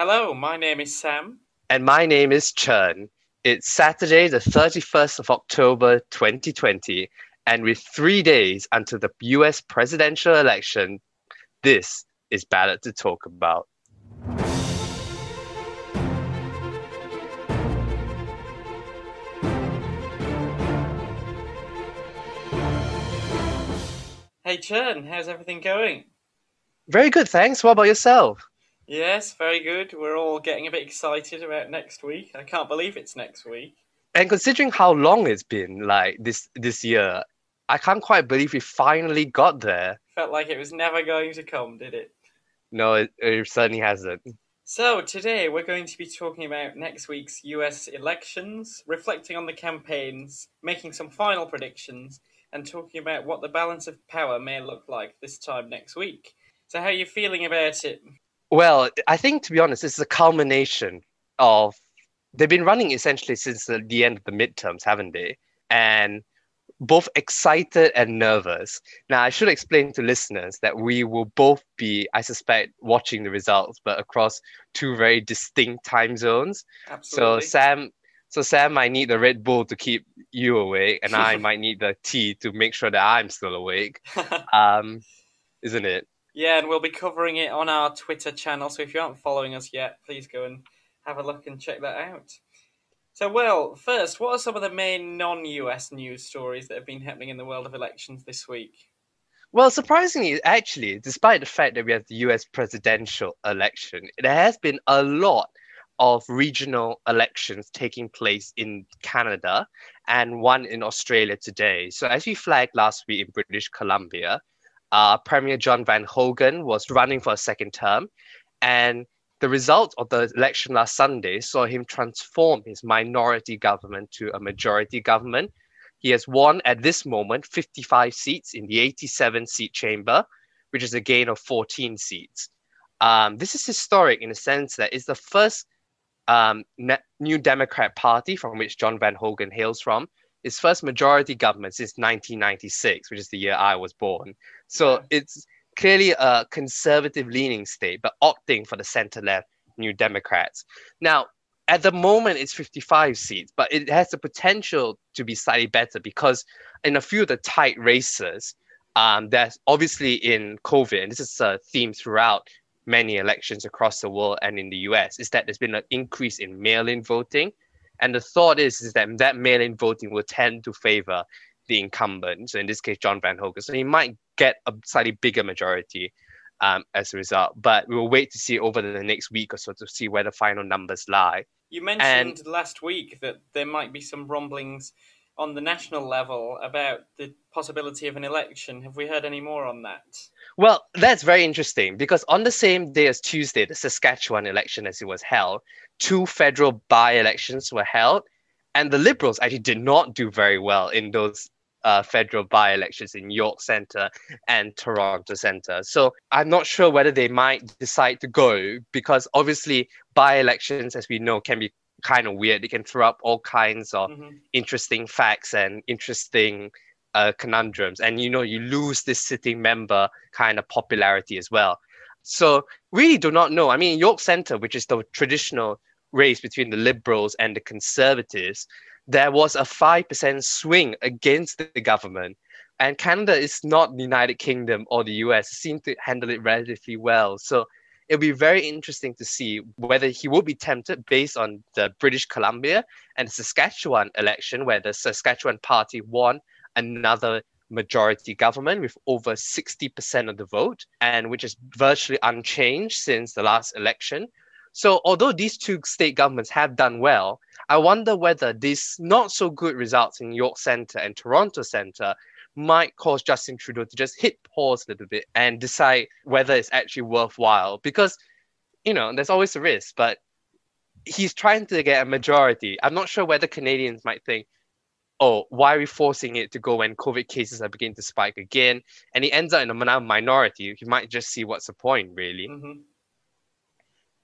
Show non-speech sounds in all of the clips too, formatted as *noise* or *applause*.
Hello, my name is Sam. And my name is Chen. It's Saturday, the 31st of October 2020, and with three days until the US presidential election, this is Ballot to Talk About. Hey Chen, how's everything going? Very good, thanks. What about yourself? Yes, very good. We're all getting a bit excited about next week. I can't believe it's next week. And considering how long it's been, like this this year, I can't quite believe we finally got there. Felt like it was never going to come, did it? No, it, it certainly hasn't. So, today we're going to be talking about next week's US elections, reflecting on the campaigns, making some final predictions, and talking about what the balance of power may look like this time next week. So, how are you feeling about it? Well, I think to be honest, this is a culmination of they've been running essentially since the, the end of the midterms, haven't they? And both excited and nervous. Now, I should explain to listeners that we will both be, I suspect, watching the results, but across two very distinct time zones. Absolutely. So, Sam, so Sam might need the Red Bull to keep you awake, and I *laughs* might need the tea to make sure that I'm still awake. *laughs* Um, isn't it? Yeah, and we'll be covering it on our Twitter channel. So if you aren't following us yet, please go and have a look and check that out. So, well, first, what are some of the main non US news stories that have been happening in the world of elections this week? Well, surprisingly, actually, despite the fact that we have the US presidential election, there has been a lot of regional elections taking place in Canada and one in Australia today. So, as we flagged last week in British Columbia, uh, Premier John Van Hogen was running for a second term, and the result of the election last Sunday saw him transform his minority government to a majority government. He has won at this moment 55 seats in the 87 seat chamber, which is a gain of 14 seats. Um, this is historic in the sense that it's the first um, New Democrat Party from which John Van Hogen hails from, his first majority government since 1996, which is the year I was born. So it's clearly a conservative leaning state, but opting for the center left New Democrats. Now, at the moment, it's 55 seats, but it has the potential to be slightly better because in a few of the tight races, um, there's obviously in COVID, and this is a theme throughout many elections across the world and in the US, is that there's been an increase in mail in voting. And the thought is, is that that mail in voting will tend to favor the incumbent. So in this case, John Van Hogen. So he might get a slightly bigger majority um, as a result. But we'll wait to see over the next week or so to see where the final numbers lie. You mentioned and, last week that there might be some rumblings on the national level about the possibility of an election. Have we heard any more on that? Well, that's very interesting because on the same day as Tuesday, the Saskatchewan election as it was held, two federal by elections were held, and the Liberals actually did not do very well in those uh, federal by elections in York Centre and Toronto Centre. So I'm not sure whether they might decide to go because obviously by elections, as we know, can be kind of weird. They can throw up all kinds of mm-hmm. interesting facts and interesting uh, conundrums. And you know, you lose this sitting member kind of popularity as well. So really do not know. I mean, York Centre, which is the traditional race between the Liberals and the Conservatives, there was a 5% swing against the government. And Canada is not the United Kingdom or the US, seem to handle it relatively well. So it'll be very interesting to see whether he will be tempted based on the British Columbia and Saskatchewan election, where the Saskatchewan party won another majority government with over 60% of the vote, and which is virtually unchanged since the last election. So, although these two state governments have done well, I wonder whether these not so good results in York Centre and Toronto Centre might cause Justin Trudeau to just hit pause a little bit and decide whether it's actually worthwhile. Because, you know, there's always a risk, but he's trying to get a majority. I'm not sure whether Canadians might think, oh, why are we forcing it to go when COVID cases are beginning to spike again? And he ends up in a minority. He might just see what's the point, really. Mm-hmm.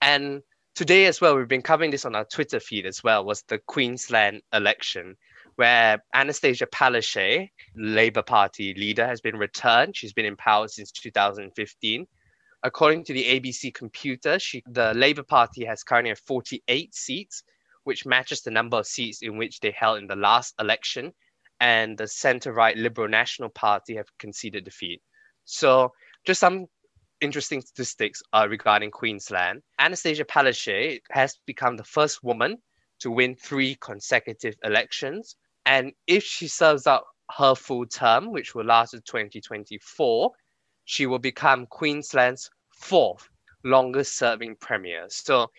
And today as well, we've been covering this on our Twitter feed as well, was the Queensland election, where Anastasia Palaszczuk, Labour Party leader, has been returned. She's been in power since 2015. According to the ABC computer, she, the Labour Party has currently 48 seats, which matches the number of seats in which they held in the last election. And the centre right Liberal National Party have conceded defeat. So, just some interesting statistics uh, regarding Queensland. Anastasia Palaszczuk has become the first woman to win three consecutive elections. And if she serves out her full term, which will last to 2024, she will become Queensland's fourth longest serving premier. So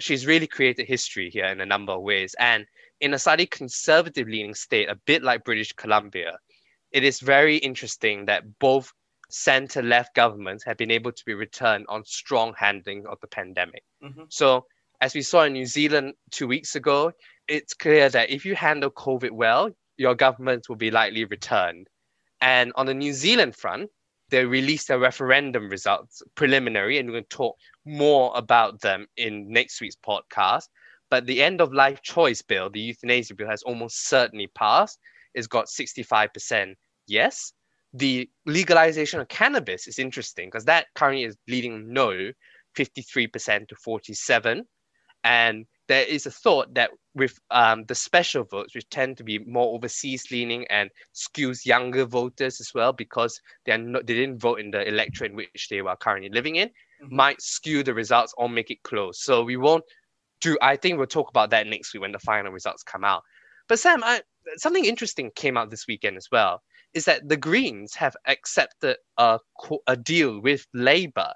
she's really created history here in a number of ways. And in a slightly conservative leaning state, a bit like British Columbia, it is very interesting that both center left governments have been able to be returned on strong handling of the pandemic. Mm-hmm. So, as we saw in New Zealand two weeks ago, it's clear that if you handle COVID well, your government will be likely returned. And on the New Zealand front, they released their referendum results preliminary, and we're going to talk more about them in next week's podcast. But the end of life choice bill, the euthanasia bill, has almost certainly passed. It's got 65% yes. The legalization of cannabis is interesting because that currently is leading no, 53% to 47. And there is a thought that with um, the special votes, which tend to be more overseas leaning and skews younger voters as well, because they are not, they didn't vote in the electorate in which they were currently living in, mm-hmm. might skew the results or make it close. So we won't do. I think we'll talk about that next week when the final results come out. But Sam, I, something interesting came out this weekend as well. Is that the Greens have accepted a a deal with Labour,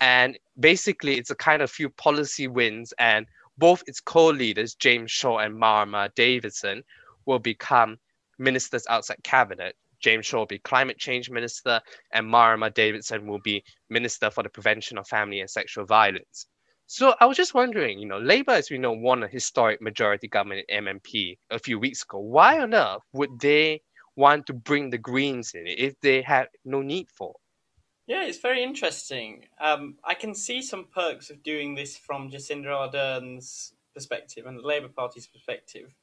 and basically it's a kind of few policy wins and both its co-leaders, James Shaw and Marama Davidson, will become ministers outside cabinet. James Shaw will be climate change minister, and Marama Davidson will be minister for the prevention of family and sexual violence. So I was just wondering, you know, Labour, as we know, won a historic majority government in MMP a few weeks ago. Why on earth would they want to bring the Greens in if they had no need for? Yeah, it's very interesting. Um, I can see some perks of doing this from Jacinda Ardern's perspective and the Labour Party's perspective,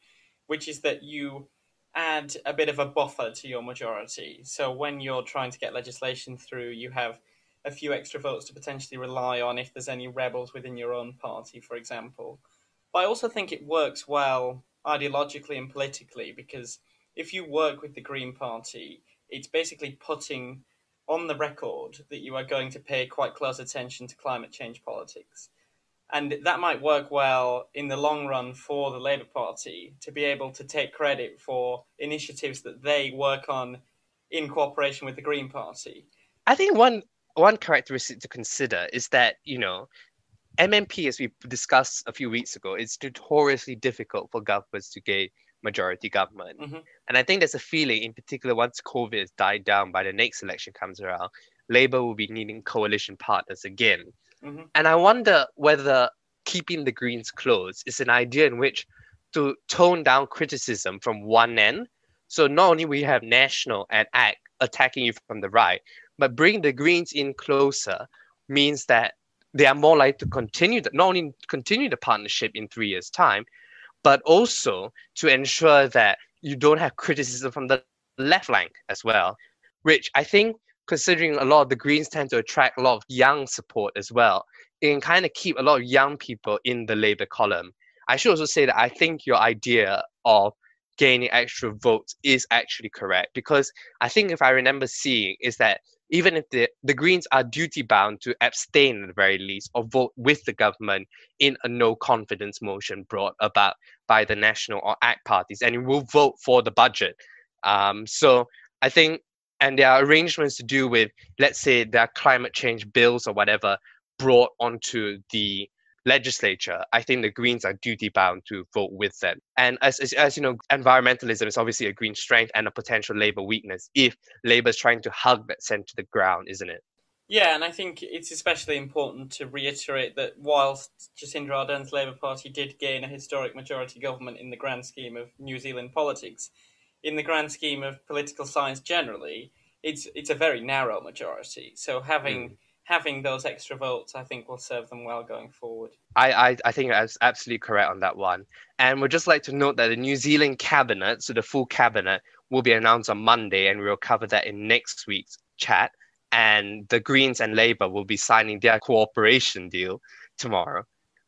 which is that you add a bit of a buffer to your majority. So when you're trying to get legislation through, you have a few extra votes to potentially rely on if there's any rebels within your own party, for example. But I also think it works well ideologically and politically because if you work with the Green Party, it's basically putting on the record that you are going to pay quite close attention to climate change politics. And that might work well in the long run for the Labour Party to be able to take credit for initiatives that they work on in cooperation with the Green Party. I think one one characteristic to consider is that, you know, MMP, as we discussed a few weeks ago, it's notoriously difficult for governments to get majority government. Mm-hmm. And I think there's a feeling, in particular, once COVID has died down by the next election comes around, Labour will be needing coalition partners again. Mm-hmm. And I wonder whether keeping the Greens close is an idea in which to tone down criticism from one end. So not only we have National and ACT attacking you from the right, but bring the Greens in closer means that they are more likely to continue the, not only continue the partnership in three years' time, but also to ensure that you don't have criticism from the left flank as well, which I think, considering a lot of the Greens tend to attract a lot of young support as well, it can kind of keep a lot of young people in the Labour column. I should also say that I think your idea of gaining extra votes is actually correct because I think if I remember seeing is that even if the, the Greens are duty bound to abstain at the very least or vote with the government in a no confidence motion brought about by the National or ACT parties, and will vote for the budget. Um, so I think, and there are arrangements to do with, let's say, there are climate change bills or whatever brought onto the legislature, I think the Greens are duty bound to vote with them. And as, as, as, you know, environmentalism is obviously a Green strength and a potential Labour weakness if Labour is trying to hug that scent to the ground, isn't it? Yeah, and I think it's especially important to reiterate that whilst Jacinda Ardern's Labour Party did gain a historic majority government in the grand scheme of New Zealand politics, in the grand scheme of political science generally, it's it's a very narrow majority. So having mm having those extra votes, I think, will serve them well going forward. I, I, I think that's absolutely correct on that one. And we'd just like to note that the New Zealand cabinet, so the full cabinet, will be announced on Monday, and we'll cover that in next week's chat. and the Greens and Labour will be signing their cooperation deal tomorrow.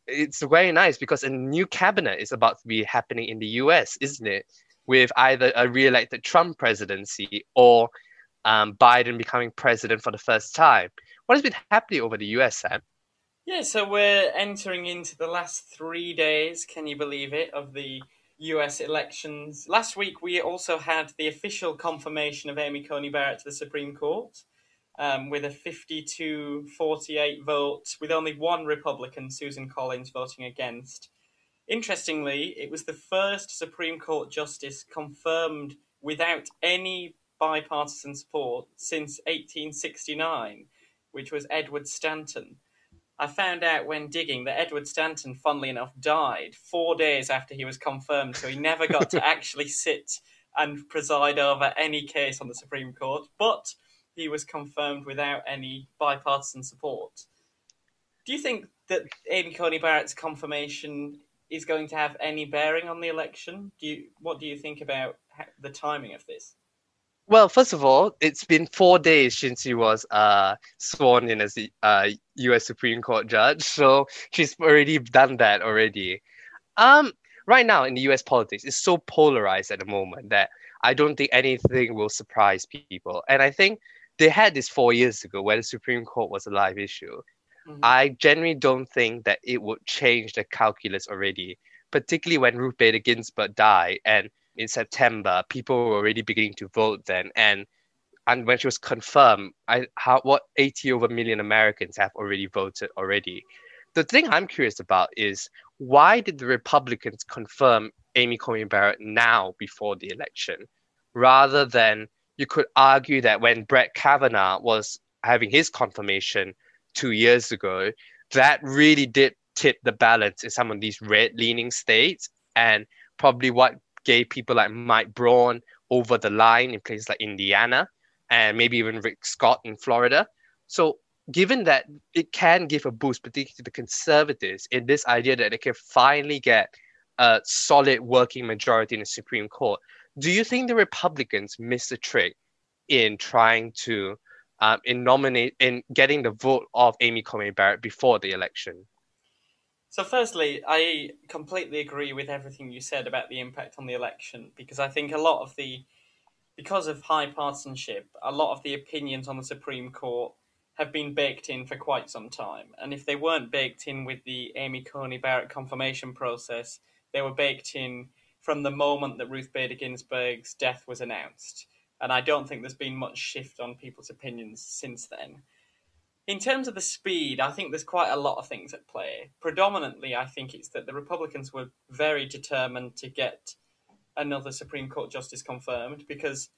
It's very nice because a new cabinet is about to be happening in the US, isn't it? With either a re-elected Trump presidency or um, Biden becoming president for the first time. What has been happening over the US, Sam? Yeah, so we're entering into the last three days, can you believe it, of the US elections. Last week, we also had the official confirmation of Amy Coney Barrett to the Supreme Court um, with a 52 48 vote, with only one Republican, Susan Collins, voting against. Interestingly, it was the first Supreme Court justice confirmed without any bipartisan support since 1869, which was Edward Stanton. I found out when digging that Edward Stanton, funnily enough, died four days after he was confirmed, so he never got to *laughs* actually sit and preside over any case on the Supreme Court. But he was confirmed without any bipartisan support. Do you think that Amy Coney Barrett's confirmation is going to have any bearing on the election? Do you what do you think about the timing of this? Well, first of all, it's been four days since she was uh, sworn in as the uh, U.S. Supreme Court judge, so she's already done that already. Um, right now in the U.S. politics, it's so polarized at the moment that I don't think anything will surprise people, and I think they had this four years ago where the Supreme Court was a live issue. Mm-hmm. I generally don't think that it would change the calculus already, particularly when Ruth Bader Ginsburg died and in September, people were already beginning to vote then. And and when she was confirmed, I how what 80 over million Americans have already voted already. The thing I'm curious about is why did the Republicans confirm Amy Coney Barrett now before the election, rather than you could argue that when Brett Kavanaugh was having his confirmation two years ago, that really did tip the balance in some of these red leaning states and probably what gave people like Mike Braun over the line in places like Indiana and maybe even Rick Scott in Florida. So given that it can give a boost, particularly to the conservatives, in this idea that they can finally get a solid working majority in the Supreme Court, do you think the Republicans missed a trick in trying to um, in nominate in getting the vote of Amy Coney Barrett before the election? So, firstly, I completely agree with everything you said about the impact on the election because I think a lot of the, because of high partisanship, a lot of the opinions on the Supreme Court have been baked in for quite some time. And if they weren't baked in with the Amy Coney Barrett confirmation process, they were baked in from the moment that Ruth Bader Ginsburg's death was announced. And I don't think there's been much shift on people's opinions since then. In terms of the speed, I think there's quite a lot of things at play. Predominantly, I think it's that the Republicans were very determined to get another Supreme Court justice confirmed because,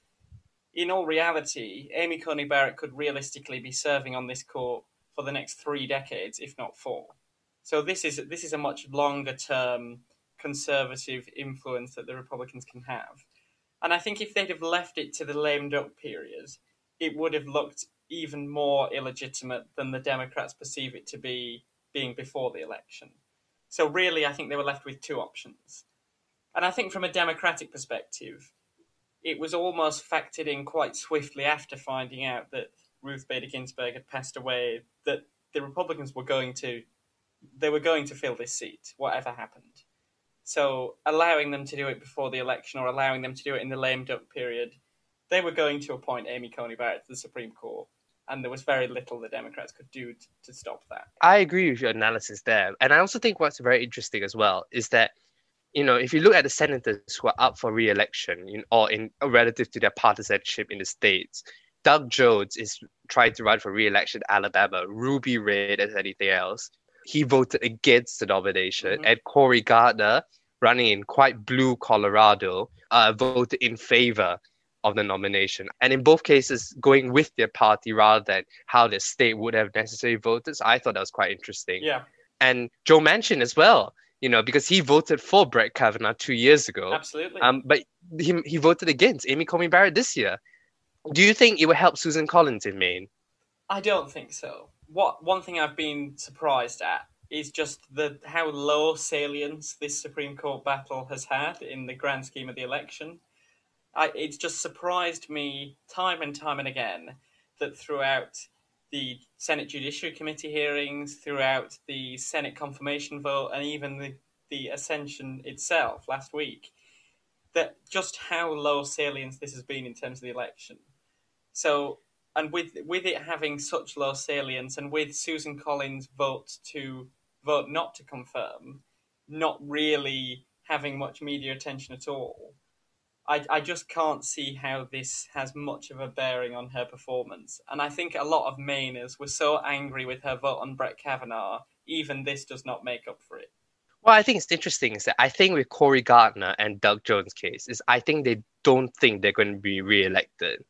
in all reality, Amy Coney Barrett could realistically be serving on this court for the next three decades, if not four. So this is this is a much longer term conservative influence that the Republicans can have. And I think if they'd have left it to the lame duck period, it would have looked even more illegitimate than the Democrats perceive it to be being before the election. So, really, I think they were left with two options. And I think from a Democratic perspective, it was almost factored in quite swiftly after finding out that Ruth Bader Ginsburg had passed away that the Republicans were going to they were going to fill this seat, whatever happened. So allowing them to do it before the election or allowing them to do it in the lame duck period they were going to appoint Amy Coney Barrett to the Supreme Court, and there was very little the Democrats could do to, to stop that. I agree with your analysis there, and I also think what's very interesting as well is that you know if you look at the senators who are up for re-election in, or in relative to their partisanship in the states. Doug Jones is trying to run for re-election in Alabama. Ruby Red as anything else. He voted against the nomination, mm-hmm. and Cory Gardner, running in quite blue Colorado, uh, voted in favor of the nomination. And in both cases, going with their party rather than how the state would have necessarily voted. So I thought that was quite interesting. Yeah. And Joe Manchin as well, you know, because he voted for Brett Kavanaugh two years ago. Absolutely. Um, but he, he voted against Amy Coney Barrett this year. Do you think it would help Susan Collins in Maine? I don't think so. What one thing I've been surprised at is just the how low salience this Supreme Court battle has had in the grand scheme of the election. I, it's just surprised me time and time and again that throughout the Senate Judiciary Committee hearings, throughout the Senate confirmation vote, and even the, the ascension itself last week, that just how low salience this has been in terms of the election. So, and with with it having such low salience, and with Susan Collins' vote to vote not to confirm, not really having much media attention at all, I, I just can't see how this has much of a bearing on her performance. And I think a lot of Mainers were so angry with her vote on Brett Kavanaugh, even this does not make up for it. Well, I think it's interesting is that I think with Cory Gardner and Doug Jones' case is I think they don't think they're going to be re-elected.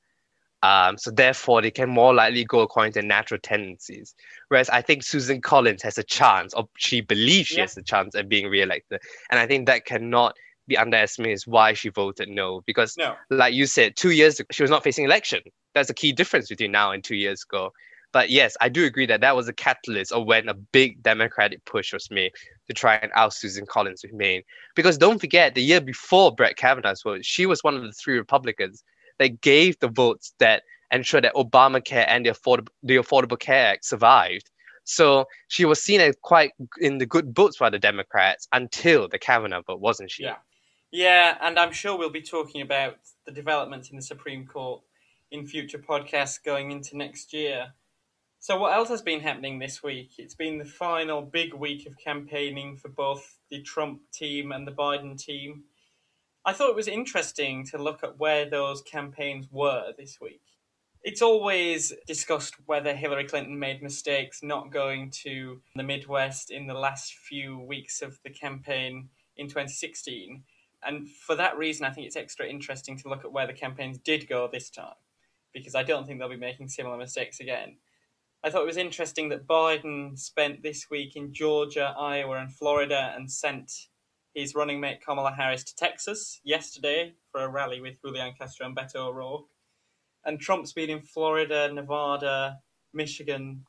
Um, so therefore, they can more likely go according to natural tendencies. Whereas I think Susan Collins has a chance, or she believes she yeah. has a chance at being re-elected, and I think that cannot be underestimated is why she voted no. Because, no. like you said, two years ago, she was not facing election. That's a key difference between now and two years ago. But yes, I do agree that that was a catalyst of when a big Democratic push was made to try and oust Susan Collins with Maine. Because don't forget, the year before Brett Kavanaugh's vote, she was one of the three Republicans that gave the votes that ensured that Obamacare and the Affordable, the Affordable Care Act survived. So she was seen as quite in the good books by the Democrats until the Kavanaugh vote, wasn't she? Yeah. Yeah, and I'm sure we'll be talking about the developments in the Supreme Court in future podcasts going into next year. So, what else has been happening this week? It's been the final big week of campaigning for both the Trump team and the Biden team. I thought it was interesting to look at where those campaigns were this week. It's always discussed whether Hillary Clinton made mistakes not going to the Midwest in the last few weeks of the campaign in 2016. And for that reason, I think it's extra interesting to look at where the campaigns did go this time, because I don't think they'll be making similar mistakes again. I thought it was interesting that Biden spent this week in Georgia, Iowa, and Florida and sent his running mate Kamala Harris to Texas yesterday for a rally with Julian Castro and Beto O'Rourke. And Trump's been in Florida, Nevada, Michigan.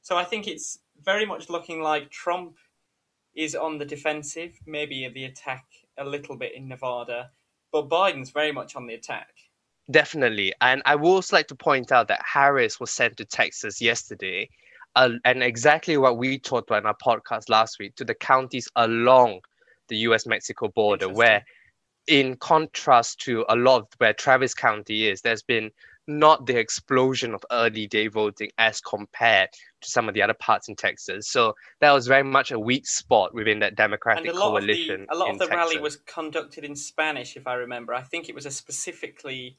So I think it's very much looking like Trump is on the defensive, maybe the attack a little bit in Nevada, but Biden's very much on the attack. Definitely. And I would also like to point out that Harris was sent to Texas yesterday, uh, and exactly what we talked about in our podcast last week to the counties along the US Mexico border, where, in contrast to a lot of where Travis County is, there's been not the explosion of early day voting as compared to some of the other parts in Texas. So that was very much a weak spot within that Democratic and a coalition. The, a lot of the Texas. rally was conducted in Spanish, if I remember. I think it was a specifically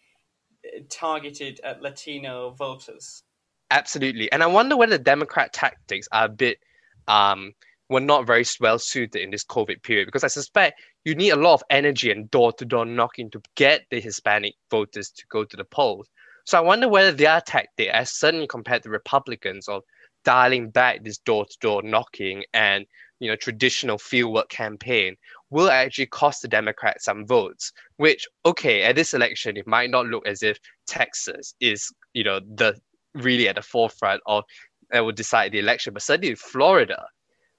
uh, targeted at Latino voters. Absolutely, and I wonder whether Democrat tactics are a bit um, were not very well suited in this COVID period because I suspect you need a lot of energy and door to door knocking to get the Hispanic voters to go to the polls. So I wonder whether their tactic, as certainly compared to Republicans, of dialing back this door-to-door knocking and you know traditional fieldwork campaign, will actually cost the Democrats some votes. Which, okay, at this election, it might not look as if Texas is you know the really at the forefront of that will decide the election, but certainly Florida,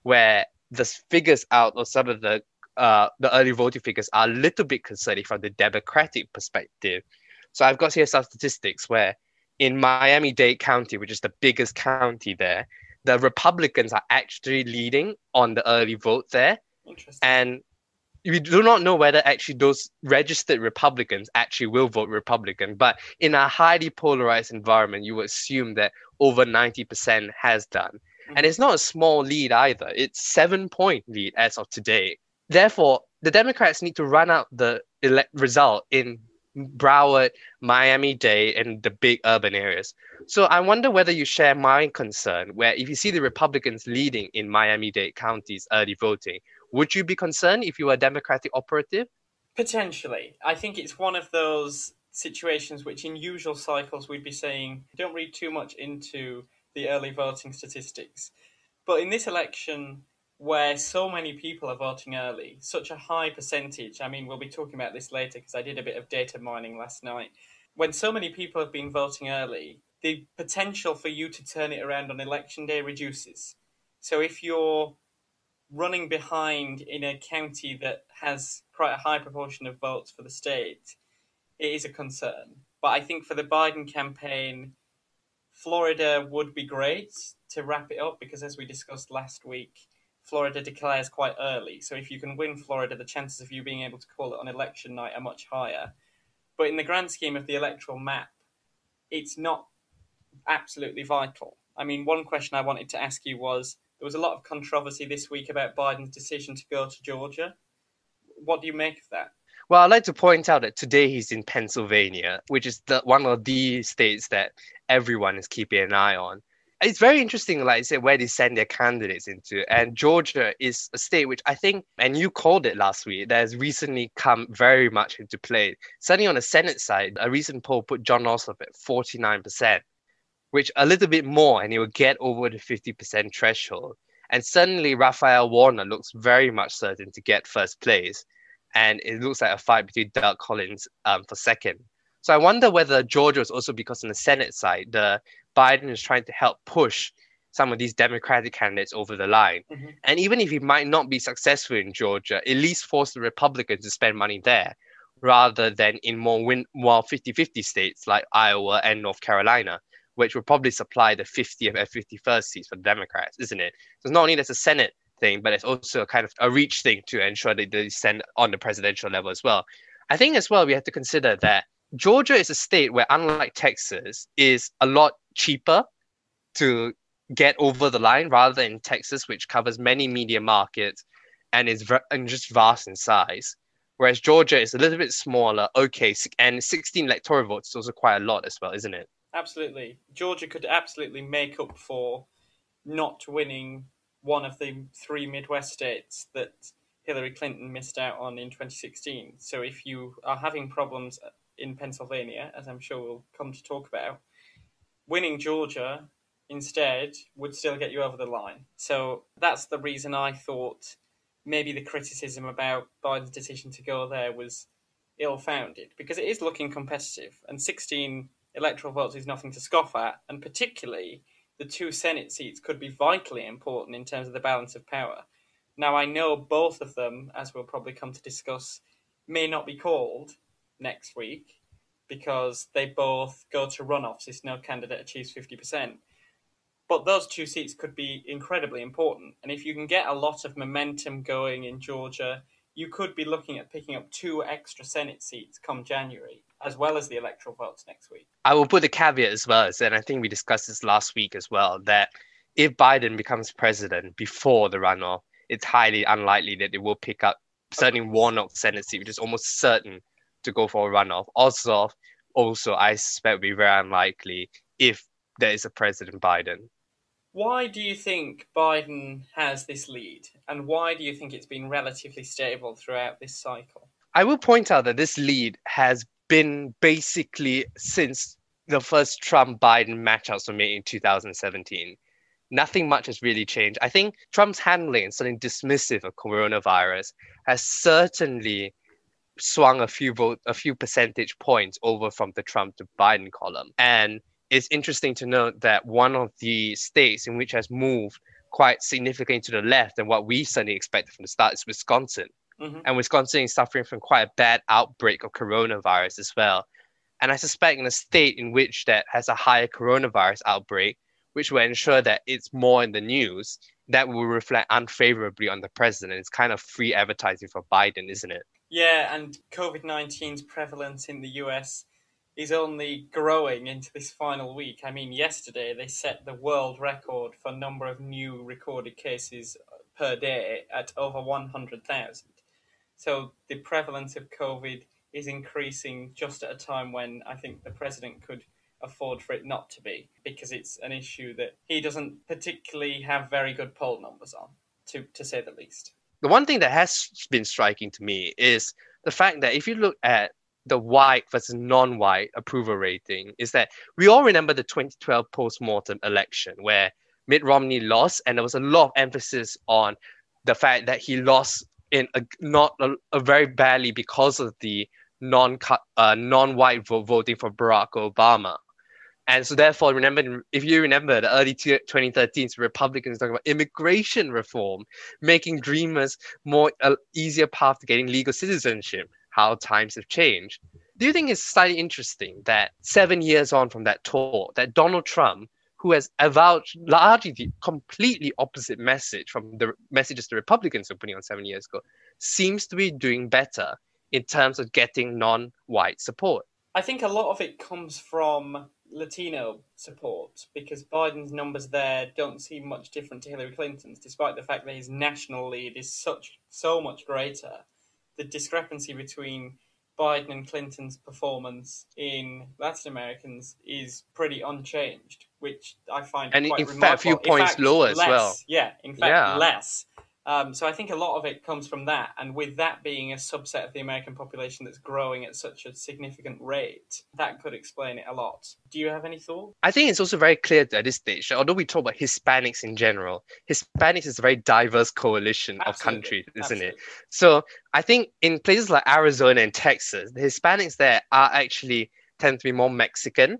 where the figures out or some of the uh, the early voting figures are a little bit concerning from the Democratic perspective. So I've got here some statistics where in Miami Dade County, which is the biggest county there, the Republicans are actually leading on the early vote there. And we do not know whether actually those registered Republicans actually will vote Republican. But in a highly polarized environment, you would assume that over 90% has done. Mm-hmm. And it's not a small lead either. It's seven point lead as of today. Therefore, the Democrats need to run out the ele- result in Broward, Miami Dade, and the big urban areas. So I wonder whether you share my concern, where if you see the Republicans leading in Miami Dade counties early voting, would you be concerned if you were a Democratic operative? Potentially. I think it's one of those situations which, in usual cycles, we'd be saying don't read too much into the early voting statistics. But in this election, where so many people are voting early, such a high percentage. I mean, we'll be talking about this later because I did a bit of data mining last night. When so many people have been voting early, the potential for you to turn it around on election day reduces. So if you're running behind in a county that has quite a high proportion of votes for the state, it is a concern. But I think for the Biden campaign, Florida would be great to wrap it up because, as we discussed last week, Florida declares quite early. So if you can win Florida, the chances of you being able to call it on election night are much higher. But in the grand scheme of the electoral map, it's not absolutely vital. I mean, one question I wanted to ask you was there was a lot of controversy this week about Biden's decision to go to Georgia. What do you make of that? Well, I'd like to point out that today he's in Pennsylvania, which is the one of the states that everyone is keeping an eye on. It's very interesting, like I said, where they send their candidates into. And Georgia is a state which I think, and you called it last week, that has recently come very much into play. Certainly on the Senate side, a recent poll put Jon Ossoff at 49%, which a little bit more, and he will get over the 50% threshold. And suddenly, Raphael Warnock looks very much certain to get first place. And it looks like a fight between Doug Collins um, for second. So I wonder whether Georgia is also because on the Senate side, the Biden is trying to help push some of these Democratic candidates over the line. Mm-hmm. And even if he might not be successful in Georgia, at least force the Republicans to spend money there rather than in more win more 50-50 states like Iowa and North Carolina, which will probably supply the 50th and 51st seats for the Democrats, isn't it? So not only that's a Senate thing, but it's also a kind of a reach thing to ensure that they send on the presidential level as well. I think as well we have to consider that Georgia is a state where, unlike Texas, is a lot cheaper to get over the line rather than Texas, which covers many media markets and is and just vast in size. Whereas Georgia is a little bit smaller, okay, and 16 electoral votes is also quite a lot as well, isn't it? Absolutely. Georgia could absolutely make up for not winning one of the three Midwest states that Hillary Clinton missed out on in 2016. So if you are having problems in Pennsylvania, as I'm sure we'll come to talk about, winning Georgia instead would still get you over the line. So that's the reason I thought maybe the criticism about Biden's decision to go there was ill founded because it is looking competitive and 16 electoral votes is nothing to scoff at, and particularly the two Senate seats could be vitally important in terms of the balance of power. Now, I know both of them, as we'll probably come to discuss, may not be called next week, because they both go to runoffs if no candidate achieves 50%. But those two seats could be incredibly important. And if you can get a lot of momentum going in Georgia, you could be looking at picking up two extra Senate seats come January, as well as the electoral votes next week. I will put a caveat as well, and I think we discussed this last week as well, that if Biden becomes president before the runoff, it's highly unlikely that they will pick up certainly Warnock's Senate seat, which is almost certain to go for a runoff. Also, also I suspect would be very unlikely if there is a President Biden. Why do you think Biden has this lead, and why do you think it's been relatively stable throughout this cycle? I will point out that this lead has been basically since the first Trump Biden matchups were made in 2017. Nothing much has really changed. I think Trump's handling and something dismissive of coronavirus has certainly swung a few vote, a few percentage points over from the Trump to Biden column. And it's interesting to note that one of the states in which has moved quite significantly to the left than what we certainly expected from the start is Wisconsin. Mm-hmm. And Wisconsin is suffering from quite a bad outbreak of coronavirus as well. And I suspect in a state in which that has a higher coronavirus outbreak, which will ensure that it's more in the news, that will reflect unfavorably on the president. It's kind of free advertising for Biden, isn't it? Yeah, and COVID 19's prevalence in the US is only growing into this final week. I mean, yesterday they set the world record for number of new recorded cases uh, per day at over 100,000. So the prevalence of COVID is increasing just at a time when I think the president could afford for it not to be, because it's an issue that he doesn't particularly have very good poll numbers on, to, to say the least the one thing that has been striking to me is the fact that if you look at the white versus non-white approval rating, is that we all remember the 2012 post-mortem election where Mitt Romney lost, and there was a lot of emphasis on the fact that he lost in a not a, a very badly because of the non uh, non-white vote voting for Barack Obama. And so, therefore, remember, if you remember the early 2013s, Republicans talking about immigration reform, making dreamers more uh, easier path to getting legal citizenship. How times have changed. do you think it's slightly interesting that seven years on from that talk, that Donald Trump, who has avowed largely the completely opposite message from the messages the Republicans were putting on seven years ago, seems to be doing better in terms of getting non-white support? I think a lot of it comes from Latino support because Biden's numbers there don't seem much different to Hillary Clinton's, despite the fact that his national lead is such so much greater. The discrepancy between Biden and Clinton's performance in Latin Americans is pretty unchanged, which I find and quite in remarkable. fact a few points fact, lower less, as well. Yeah, in fact, Yeah. less. Um, so I think a lot of it comes from that, and with that being a subset of the American population that's growing at such a significant rate, that could explain it a lot. Do you have any thought? I think it's also very clear at this stage, although we talk about Hispanics in general, Hispanics is a very diverse coalition of countries, isn't it? So I think in places like Arizona and Texas, the Hispanics there are actually tend to be more Mexican.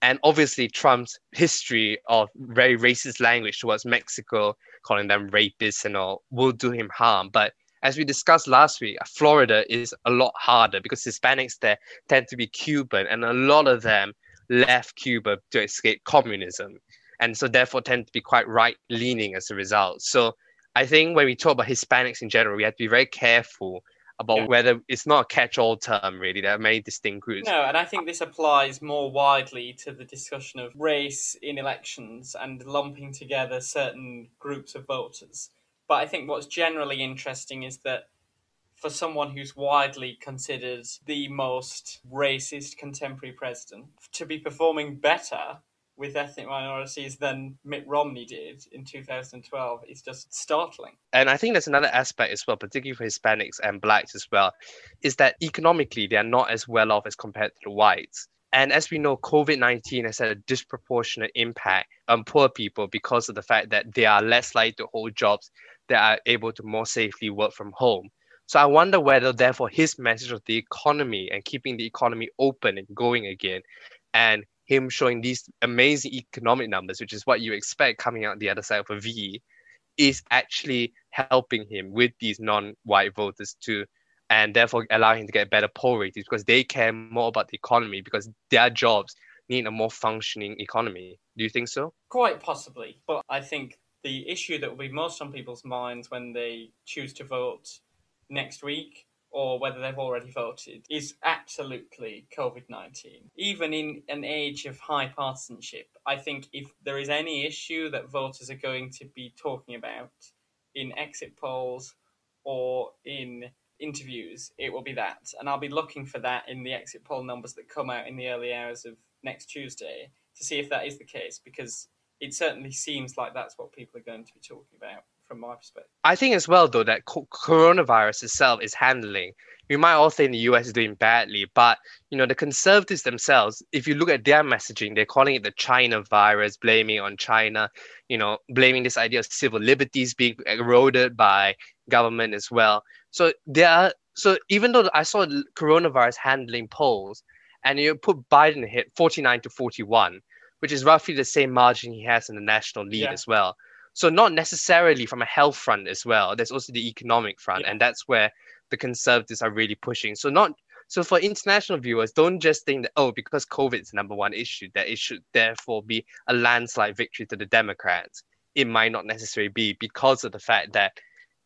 And obviously Trump's history of very racist language towards Mexico, calling them rapists and all, will do him harm. But as we discussed last week, Florida is a lot harder because Hispanics there tend to be Cuban, and a lot of them left Cuba to escape communism, and so therefore tend to be quite right leaning as a result. So I think when we talk about Hispanics in general, we have to be very careful about Yeah. whether it's not a catch-all term. Really, there are many distinct groups. No, and I think this applies more widely to the discussion of race in elections and lumping together certain groups of voters. But I think what's generally interesting is that for someone who's widely considered the most racist contemporary president, to be performing better with ethnic minorities than Mitt Romney did in 2012 is just startling. and I think there's another aspect as well, particularly for Hispanics and blacks as well, is that economically they are not as well off as compared to the whites. And as we know, COVID 19 has had a disproportionate impact on poor people because of the fact that they are less likely to hold jobs that are able to more safely work from home. So I wonder whether, therefore, his message of the economy and keeping the economy open and going again, and him showing these amazing economic numbers, which is what you expect coming out the other side of a V, is actually helping him with these non-white voters too, and therefore allowing him to get better poll ratings because they care more about the economy because their jobs need a more functioning economy. Do you think so? Quite possibly, but I think the issue that will be most on people's minds when they choose to vote next week or whether they've already voted is absolutely COVID 19. Even in an age of high partisanship, I think if there is any issue that voters are going to be talking about in exit polls or in interviews, it will be that. And I'll be looking for that in the exit poll numbers that come out in the early hours of next Tuesday to see if that is the case because it certainly seems like that's what people are going to be talking about from my perspective. I think as well though that co- coronavirus itself is handling. We might all think the US is doing badly, but you know the conservatives themselves, if you look at their messaging, they're calling it the China virus, blaming on China, you know, blaming this idea of civil liberties being eroded by government as well. So there are so even though I saw coronavirus handling polls, and you put Biden hit 49 to 41, which is roughly the same margin he has in the national lead Yeah. as well. So not necessarily from a health front as well. There's also the economic front, Yeah. and that's where the conservatives are really pushing. So not so for international viewers, don't just think that oh, because COVID is the number one issue, that it should therefore be a landslide victory to the Democrats. It might not necessarily be because of the fact that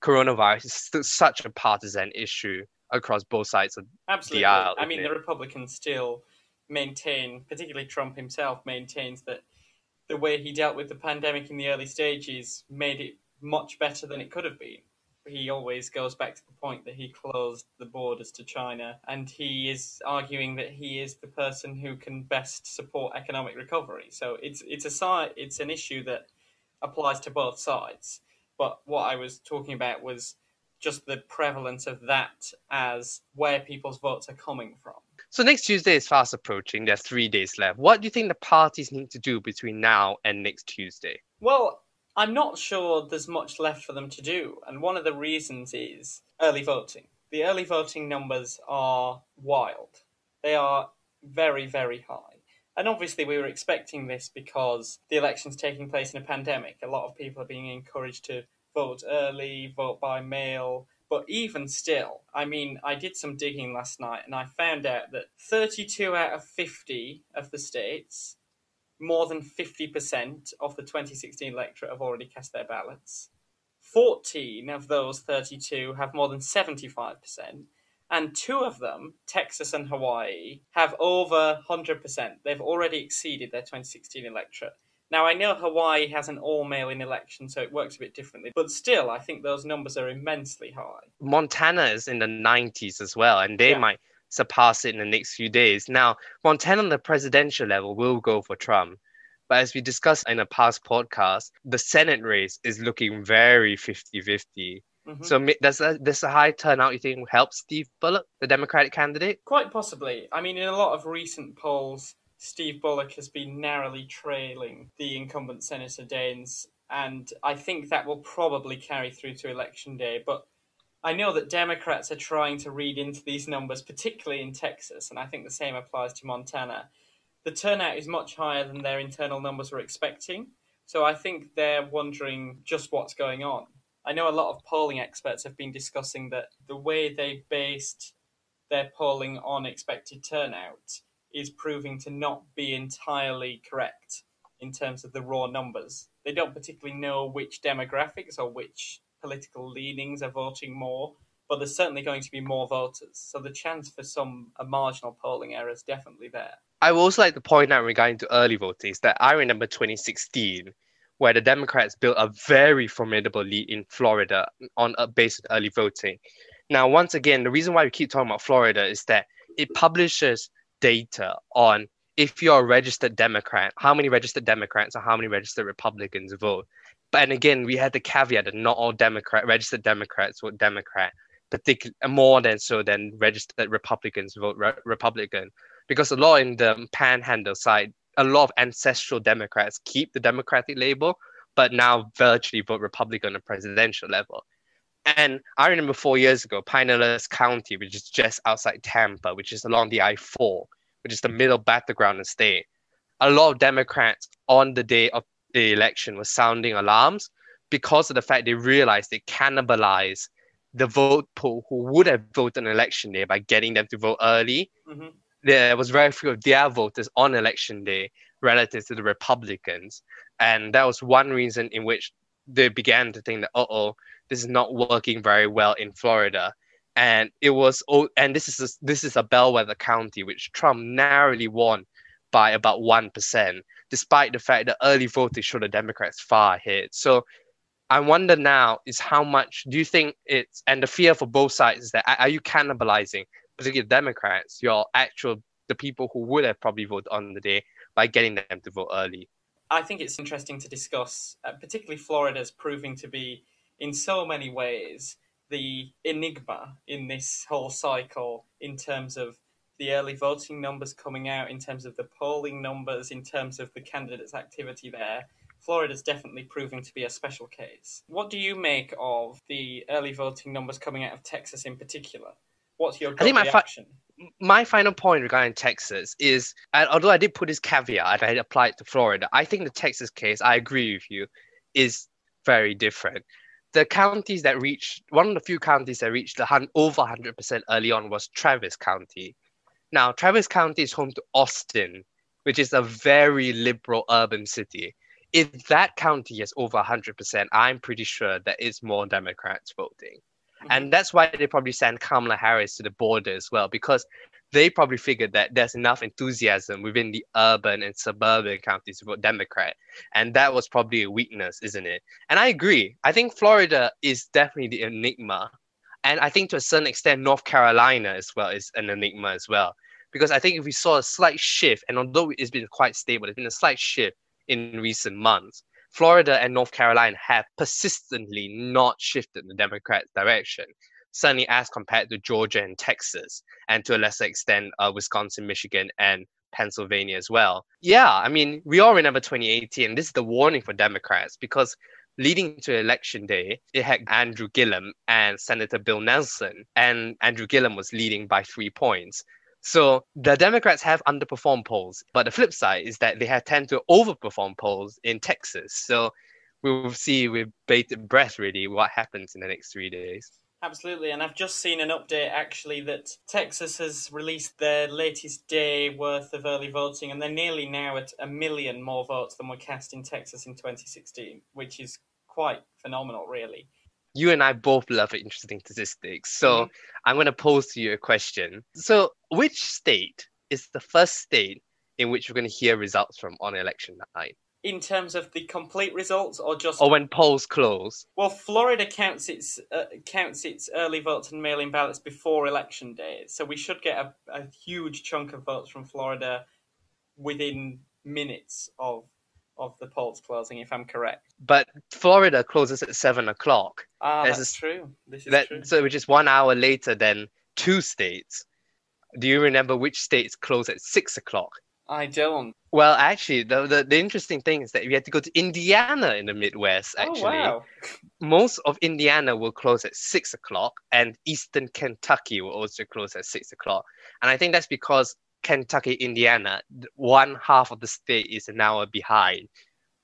coronavirus is still such a partisan issue across both sides of Absolutely. aisle, I mean, isn't the? Republicans still maintain, particularly Trump himself, maintains that the way he dealt with the pandemic in the early stages made it much better than it could have been. He always goes back to the point that he closed the borders to China, and he is arguing that he is the person who can best support economic recovery. So it's it's a side, it's an issue that applies to both sides. But what I was talking about was just the prevalence of that as where people's votes are coming from. So next Tuesday is fast approaching. There are three days left. What do you think the parties need to do between now and next Tuesday? Well, I'm not sure there's much left for them to do, and one of the reasons is early voting. The early voting numbers are wild. They are very, very high. And obviously, we were expecting this because the election's taking place in a pandemic. A lot of people are being encouraged to vote early, vote by mail, But even still, I mean, I did some digging last night and I found out that 32 out of 50 of the states, more than 50% of the 2016 electorate have already cast their ballots. 14 of those 32 have more than 75%, and two of them, Texas and Hawaii, have over 100%. They've already exceeded their 2016 electorate. Now, I know Hawaii has an all mail in election, so it works a bit differently, but still, I think those numbers are immensely high. Montana is in the 90s as well, and they Yeah. might surpass it in the next few days. Now, Montana on the presidential level will go for Trump. But as we discussed in a past podcast, the Senate race is looking very 50 50. Mhm. So does a, does a high turnout you think will help Steve Bullock, the Democratic candidate? Quite possibly. I mean, in a lot of recent polls, Steve Bullock has been narrowly trailing the incumbent Senator Daines, and I think that will probably carry through to election day. But I know that Democrats are trying to read into these numbers, particularly in Texas, and I think the same applies to Montana. The turnout is much higher than their internal numbers were expecting, so I think they're wondering just what's going on. I know a lot of polling experts have been discussing that the way they based their polling on expected turnout is proving to not be entirely correct in terms of the raw numbers. They don't particularly know which demographics or which political leanings are voting more, but there's certainly going to be more voters. So the chance for some a marginal polling error is definitely there. I would also like to point out regarding to early voting is that I remember 2016, where the Democrats built a very formidable lead in Florida on a based on early voting. Now, once again, the reason why we keep talking about Florida is that it publishes data on if you're a registered Democrat, how many registered Democrats or how many registered Republicans vote. But and again, we had the caveat that not all Democrat registered Democrats vote Democrat, particularly more than so than registered Republicans vote re- Republican because a lot in the panhandle side, a lot of ancestral Democrats keep the Democratic label, but now virtually vote Republican on presidential level. And I remember four years ago, Pinellas County, which is just outside Tampa, which is along the I 4, which is the middle battleground of the state. A lot of Democrats on the day of the election were sounding alarms because of the fact they realized they cannibalized the vote pool who would have voted on election day by getting them to vote early hmm there was very few of their voters on election day relative to the Republicans. And that was one reason in which they began to think that, uh oh, this is not working very well in Florida. And it was, oh, and this is a, this is a bellwether county which Trump narrowly won by about one percent, despite the fact that early voting showed the Democrats far ahead. So I wonder now is how much do you think it's and the fear for both sides is that are- you cannibalizing particularly Democrats, your actual the people who would have probably voted on the day by getting them to vote early. I think it's interesting to discuss, uh, particularly Florida's proving to be, in so many ways, the enigma in this whole cycle in terms of the early voting numbers coming out, in terms of the polling numbers, in terms of the candidates' activity there. Florida's definitely proving to be a special case. What do you make of the early voting numbers coming out of Texas in particular? What's your gut think my fi- My final point regarding Texas is, and although I did put this caveat I applied to Florida, I think the Texas case, I agree with you, is very different. The counties that reached, one of the few counties that reached the hun- over 100% early on was Travis County. Now, Travis County is home to Austin, which is a very liberal urban city. If that county is over 100%, I'm pretty sure that it's more Democrats voting. And mm-hmm. that's why they probably sent Kamala Harris to the border as well, because they probably figured that there's enough enthusiasm within the urban and suburban counties to vote Democrat. And that was probably a weakness, isn't it? And I agree. I think Florida is definitely the enigma. And I think to a certain extent, North Carolina as well is an enigma as well. Because I think if we saw a slight shift, and although it's been quite stable, there's been a slight shift in recent months. Florida and North Carolina have persistently not shifted in the Democrat direction, certainly as compared to Georgia and Texas, and to a lesser extent, uh, Wisconsin, Michigan, and Pennsylvania as well. Yeah, I mean, we all remember 2018. This is the warning for Democrats because leading to election day, it had Andrew Gillum and Senator Bill Nelson, and Andrew Gillum was leading by three points. So the Democrats have underperformed polls, but the flip side is that they have tend to overperform polls in Texas. So we will see with bated breath really what happens in the next three days. Absolutely, and I've just seen an update actually that Texas has released their latest day worth of early voting, and they're nearly now at a million more votes than were cast in Texas in 2016, which is quite phenomenal, really. You and I both love interesting statistics, so Mhm. I'm going to pose to you a question. So, which state is the first state in which we're going to hear results from on election night, In terms of the complete results, or just or when polls close? well, Florida counts its uh, counts its early votes and mail-in ballots before election day, so we should get a, a huge chunk of votes from Florida within minutes of of the polls closing, if I'm correct. But Florida closes at seven o'clock. Ah, There's that's a- true. This is that true. so which is one hour later than two states. Do you remember which states close at six o'clock? I don't. Well, actually, the, the the interesting thing is that we had to go to Indiana in the Midwest. Actually, oh wow. most of Indiana will close at six o'clock, and Eastern Kentucky will also close at six o'clock. And I think that's because Kentucky, Indiana, one half of the state is an hour behind.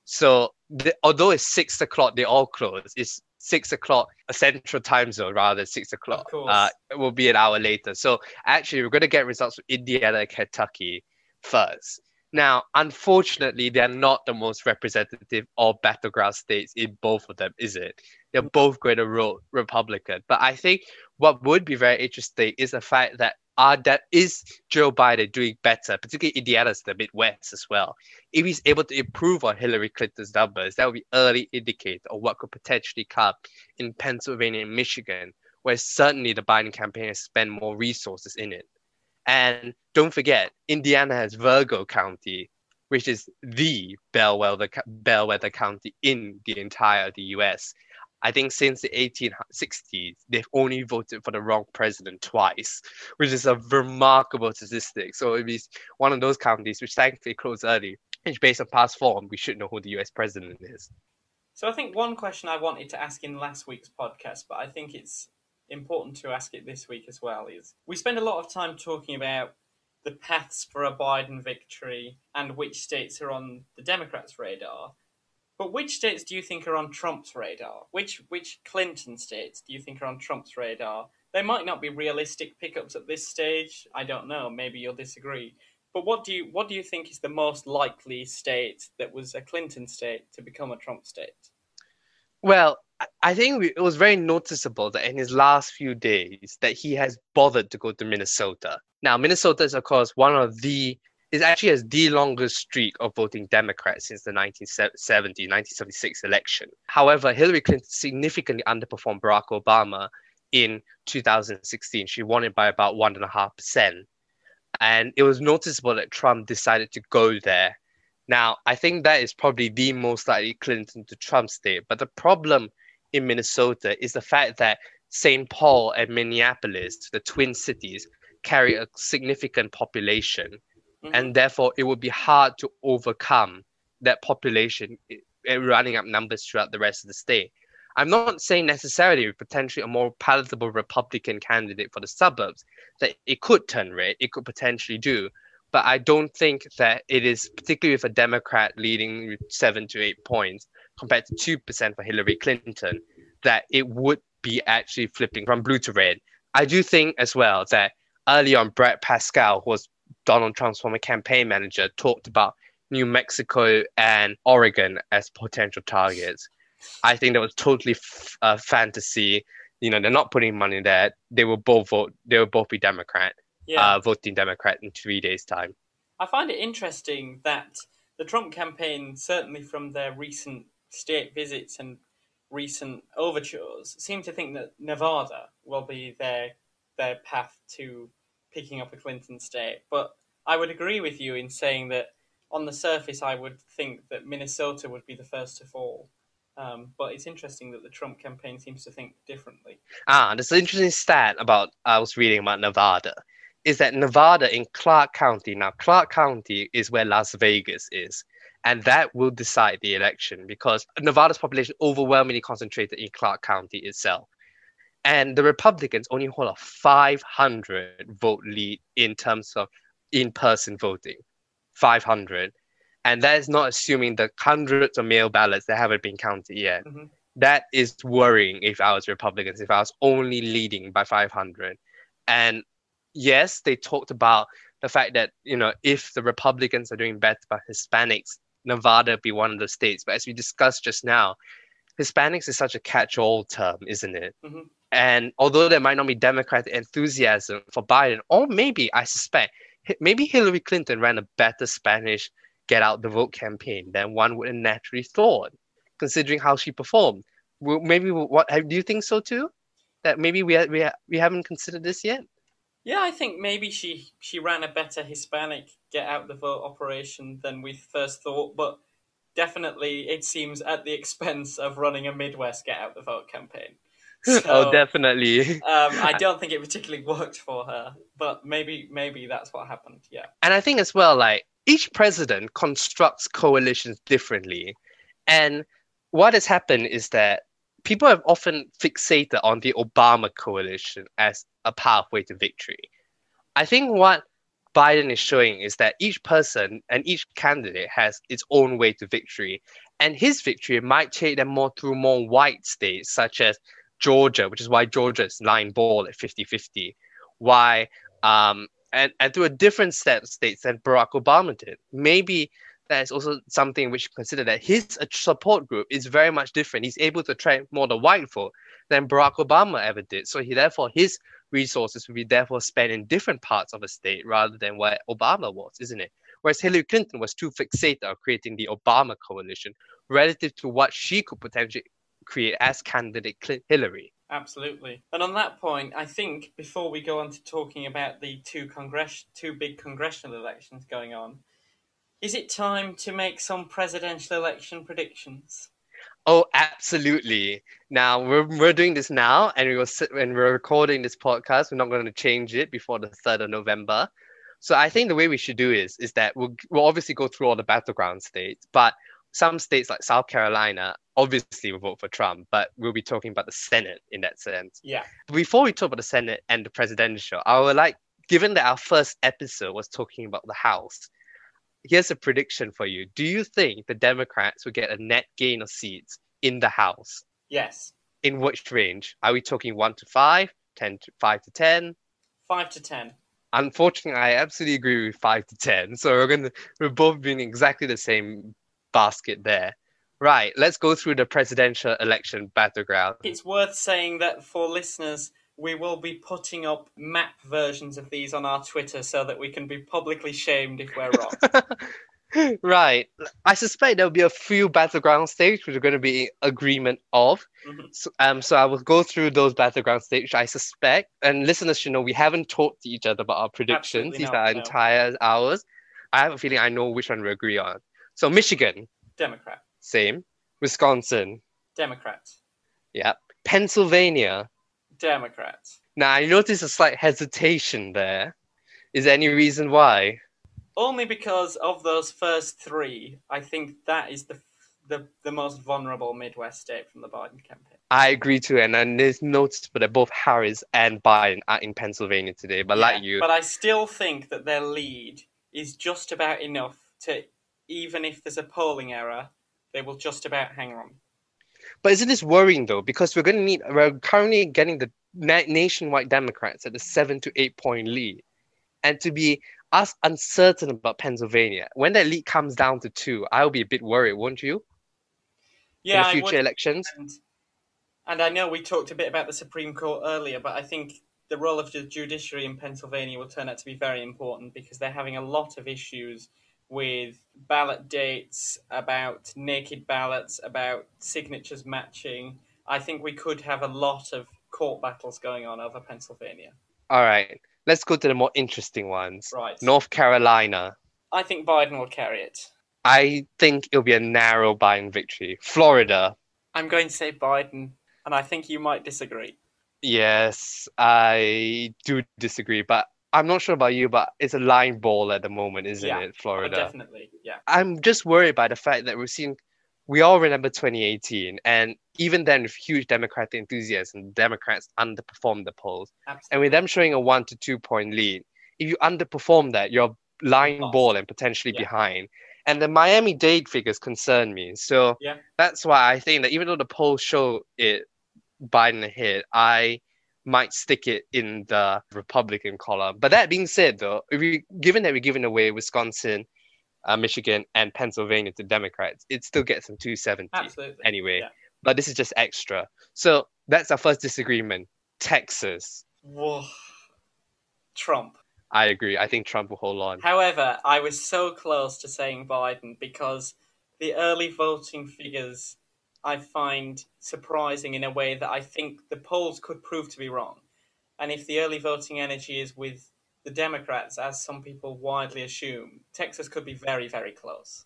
So the, although it's six o'clock, they all close. It's six o'clock a central time zone rather than six o'clock. Uh, it will be an hour later. So actually, we're going to get results from Indiana and Kentucky first. Now, unfortunately, they are not the most representative or battleground states in both of them, is it? They're both going to Republican. But I think what would be very interesting is the fact that are that is Joe Biden doing better, particularly Indiana's the Midwest as well. If he's able to improve on Hillary Clinton's numbers, that would be early indicator of what could potentially come in Pennsylvania and Michigan, where certainly the Biden campaign has spent more resources in it. And don't forget, Indiana has Vigo County, which is the bellwether bellwether county in the entire the U.S. I think since the 1860s, they've only voted for the wrong president twice, which is a remarkable statistic. So it is one of those counties which thankfully closed early, which based on past form, we should know who the US president is. So I think one question I wanted to ask in last week's podcast, but I think it's important to ask it this week as well, is we spend a lot of time talking about the paths for a Biden victory and which states are on the Democrats' radar. But which states do you think are on Trump's radar? Which which Clinton states do you think are on Trump's radar? They might not be realistic pickups at this stage. I don't know. Maybe you'll disagree. But what do you what do you think is the most likely state that was a Clinton state to become a Trump state? Well, I- think it was very noticeable that in his last few days that he has bothered to go to Minnesota. Now, Minnesota is of course one of the is actually has the longest streak of voting Democrats since the 1970 1976 election. However, Hillary Clinton significantly underperformed Barack Obama in 2016. She won it by about one and a half percent, and it was noticeable that Trump decided to go there. Now, I think that is probably the most likely Clinton to Trump state. But the problem in Minnesota is the fact that St. Paul and Minneapolis, the twin cities, carry a significant population Mhm. and therefore it would be hard to overcome that population i- i- running up numbers throughout the rest of the state. I'm not saying necessarily potentially a more palatable Republican candidate for the suburbs that it could turn red, it could potentially do, but I don't think that it is particularly with a Democrat leading seven to eight points compared to two percent for Hillary Clinton that it would be actually flipping from blue to red. I do think as well that early on Brad Parscale who was Donald Trump's former campaign manager, talked about New Mexico and Oregon as potential targets. I think that was totally f- uh, fantasy. You know, they're not putting money there. They will both vote. They will both be Democrat, Yeah. uh, voting Democrat in three days' time. I find it interesting that the Trump campaign, certainly from their recent state visits and recent overtures, seem to think that Nevada will be their their path to picking up a Clinton state. But I would agree with you in saying that on the surface, I would think that Minnesota would be the first to fall. Um, but it's interesting that the Trump campaign seems to think differently. Ah, there's an interesting stat about I was reading about Nevada. Is that Nevada in Clark County? Now, Clark County is where Las Vegas is, and that will decide the election because Nevada's population overwhelmingly concentrated in Clark County itself. And the Republicans only hold a 500 vote lead in terms of in person voting. 500. And that is not assuming the hundreds of mail ballots that haven't been counted yet. Mhm. That is worrying if I was Republicans, if I was only leading by 500. And yes, they talked about the fact that, you know, if the Republicans are doing better by Hispanics, Nevada be one of the states. But as we discussed just now, Hispanics is such a catch-all term, isn't it? Mm-hmm. And although there might not be Democratic enthusiasm for Biden, or maybe I suspect maybe Hillary Clinton ran a better Spanish get out the vote campaign than one would have naturally thought, considering how she performed. Well, maybe what do you think so too? That maybe we ha- we ha- we haven't considered this yet. Yeah, I think maybe she she ran a better Hispanic get out the vote operation than we first thought, but definitely it seems at the expense of running a Midwest get out the vote campaign. *laughs* So, oh, definitely. um, I *laughs* don't think it particularly worked for her, but maybe maybe that's what happened. Yeah. And I think as well, like each president constructs coalitions differently, and what has happened is that people have often fixated on the Obama coalition as a pathway to victory. I think what Biden is showing is that each person and each candidate has its own way to victory. And his victory might take them more through more white states, such as Georgia, which is why Georgia is line ball at 50 50. Why, um, and, and through a different set of states than Barack Obama did. Maybe that is also something which consider that his uh, support group is very much different. He's able to attract more the white vote than Barack Obama ever did. So he therefore his resources will be therefore spent in different parts of a state rather than where Obama was, isn't it? Whereas Hillary Clinton was too fixated on creating the Obama coalition relative to what she could potentially create as candidate Hillary. Absolutely. And on that point, I think before we go on to talking about the two congress two big congressional elections going on, is it time to make some presidential election predictions? Oh, absolutely. Now we're, we're doing this now, and we will sit when we're recording this podcast. We're not going to change it before the third of November. So I think the way we should do is is that we'll we'll obviously go through all the battleground states, but some states like South Carolina obviously will vote for Trump, but we'll be talking about the Senate in that sense. Yeah. Before we talk about the Senate and the presidential, I would like, given that our first episode was talking about the House, here's a prediction for you. Do you think the Democrats will get a net gain of seats in the House? Yes. In which range? Are we talking one to five, 10 to five to 10? Five to 10. Unfortunately, I absolutely agree with five to 10. So we're going to, we're both being exactly the same basket there. Right, let's go through the presidential election battleground. It's worth saying that for listeners, we will be putting up map versions of these on our Twitter so that we can be publicly shamed if we're wrong. *laughs* right. I suspect there'll be a few battleground states which are going to be agreement of. Mm-hmm. So, um, so I will go through those battleground stages. I suspect, and listeners should know we haven't talked to each other about our predictions. These are no. entire hours. I have a feeling I know which one we agree on. So Michigan, Democrat. Same. Wisconsin, Democrat. Yeah. Pennsylvania, Democrats. Now, I notice a slight hesitation there. Is there any reason why? Only because of those first three, I think that is the the, the most vulnerable Midwest state from the Biden campaign. I agree too, and, and there's noticeable that both Harris and Biden are in Pennsylvania today. But yeah, like you, but I still think that their lead is just about enough to, even if there's a polling error, they will just about hang on. But isn't this worrying though? Because we're going to need, we're currently getting the na- nationwide Democrats at a seven to eight point lead. And to be us uncertain about Pennsylvania, when that lead comes down to two, I'll be a bit worried, won't you? Yeah, In the future elections. And, and I know we talked a bit about the Supreme Court earlier, but I think the role of the judiciary in Pennsylvania will turn out to be very important because they're having a lot of issues with ballot dates, about naked ballots, about signatures matching. I think we could have a lot of court battles going on over Pennsylvania. All right, let's go to the more interesting ones. Right. North Carolina. I think Biden will carry it. I think it'll be a narrow Biden victory. Florida. I'm going to say Biden, and I think you might disagree. Yes, I do disagree, but I'm not sure about you, but it's a line ball at the moment, isn't yeah, it, Florida? Oh, definitely, yeah. I'm just worried by the fact that we've seen, we all remember 2018, and even then, with huge Democratic enthusiasm, Democrats underperformed the polls. Absolutely. And with them showing a one to two point lead, if you underperform that, you're line ball and potentially yeah. behind. And the Miami Dade figures concern me. So Yeah. that's why I think that even though the polls show it Biden ahead, I might stick it in the Republican column. But that being said, though, if we given that we're giving away Wisconsin, uh, Michigan, and Pennsylvania to Democrats, it still gets them 270 Absolutely. anyway. Yeah. But this is just extra. So that's our first disagreement. Texas. Whoa. Trump. I agree. I think Trump will hold on. However, I was so close to saying Biden because the early voting figures I find surprising in a way that I think the polls could prove to be wrong. And if the early voting energy is with the Democrats, as some people widely assume, Texas could be very, very close.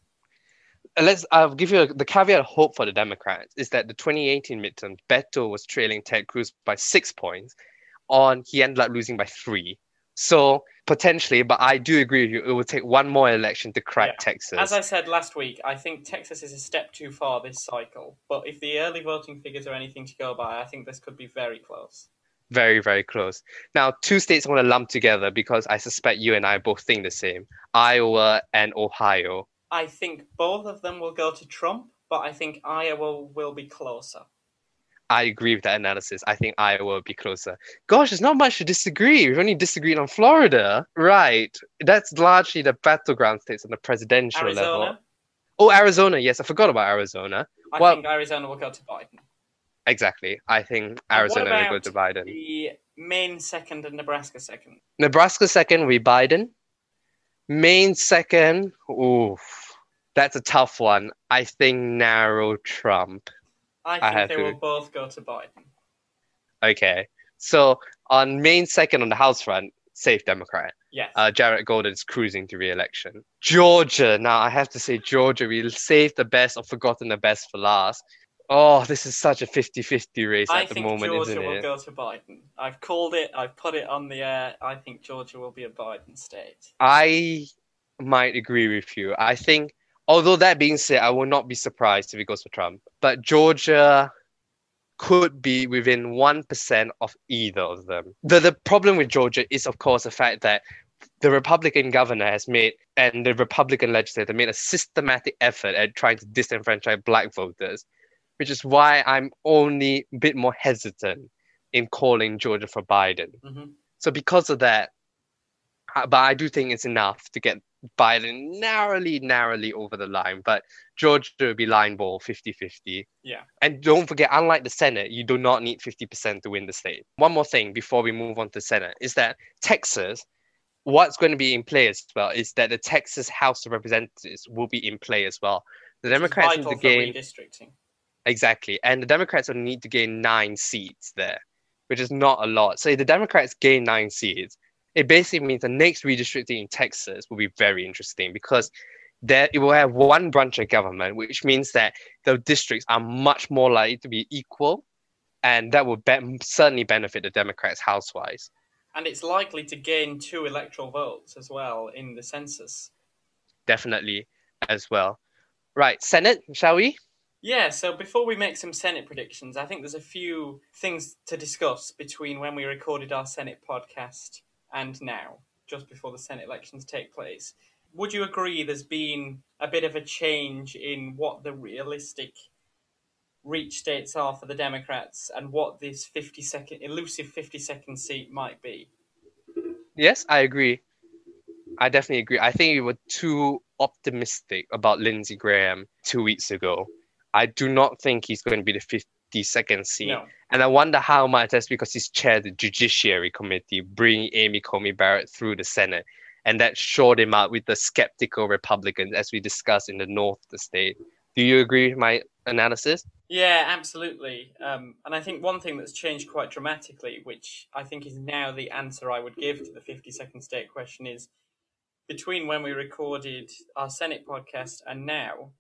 Let's. I'll give you a, the caveat hope for the Democrats is that the 2018 midterm, Beto was trailing Ted Cruz by six points. On he ended up losing by three. So potentially, but I do agree with you. It will take one more election to crack Yeah. Texas. As I said last week, I think Texas is a step too far this cycle. But if the early voting figures are anything to go by, I think this could be very close. Very, very close. Now, two states I want to lump together because I suspect you and I both think the same Iowa and Ohio. I think both of them will go to Trump, but I think Iowa will be closer. I agree with that analysis. I think Iowa will be closer. Gosh, there's not much to disagree. We've only disagreed on Florida. Right. That's largely the battleground states on the presidential level. Oh, Arizona. Yes, I forgot about Arizona. I Well- think Arizona will go to Biden. Exactly. I think Arizona will go to Biden. The Maine second and Nebraska second. Nebraska second will be Biden. Maine second. Oof. That's a tough one. I think narrow Trump. I I think have they to- will both go to Biden. Okay. So on Maine second on the House front, safe Democrat. Yes. uh, Jared Golden's cruising to re-election. Georgia. Now I have to say Georgia. We saved the best or forgotten the best for last. Oh, this is such a 50-50 race I at the moment, Georgia isn't it? I think Georgia will go to Biden. I've called it. I've put it on the air. I think Georgia will be a Biden state. I might agree with you. I think, although that being said, I will not be surprised if it goes for Trump. But Georgia could be within 1% of either of them. The, the problem with Georgia is, of course, the fact that the Republican governor has made and the Republican legislator made a systematic effort at trying to disenfranchise black voters, which is why I'm only a bit more hesitant in calling Georgia for Biden. hmm So because of that, uh, but I do think it's enough to get Biden narrowly, narrowly over the line. But Georgia will be line ball 50 50. Yeah. And don't forget, unlike the Senate, you do not need 50% to win the state. One more thing before we move on to Senate is that Texas, what's going to be in play as well is that the Texas House of Representatives will be in play as well. The Democrats need to gain redistricting. Exactly. And the Democrats will need to gain nine seats there, which is not a lot. So if the Democrats gain nine seats, it basically means the next redistricting in Texas will be very interesting because there it will have one branch of government, which means that the districts are much more likely to be equal, and that will be- certainly benefit the Democrats house-wise. And it's likely to gain two electoral votes as well in the census. Definitely, as well. Right, Senate, shall we? Yeah, so before we make some Senate predictions, I think there's a few things to discuss between when we recorded our Senate podcast and now, just before the Senate elections take place. Would you agree there's been a bit of a change in what the realistic reach states are for the Democrats and what this 50 second elusive 50 second seat might be? Yes, I agree. I definitely agree. I think we were too optimistic about Lindsey Graham two weeks ago. I do not think he's going to be the 52nd seat. No. And I wonder how much that's because he's chaired the Judiciary Committee, bringing Amy Coney Barrett through the Senate. And that shored him out with the skeptical Republicans, as we discussed in the north of the state. Do you agree with my analysis? Yeah, absolutely. Um, and I think one thing that's changed quite dramatically, which I think is now the answer I would give to the 50 second state question, is between when we recorded our Senate podcast and now,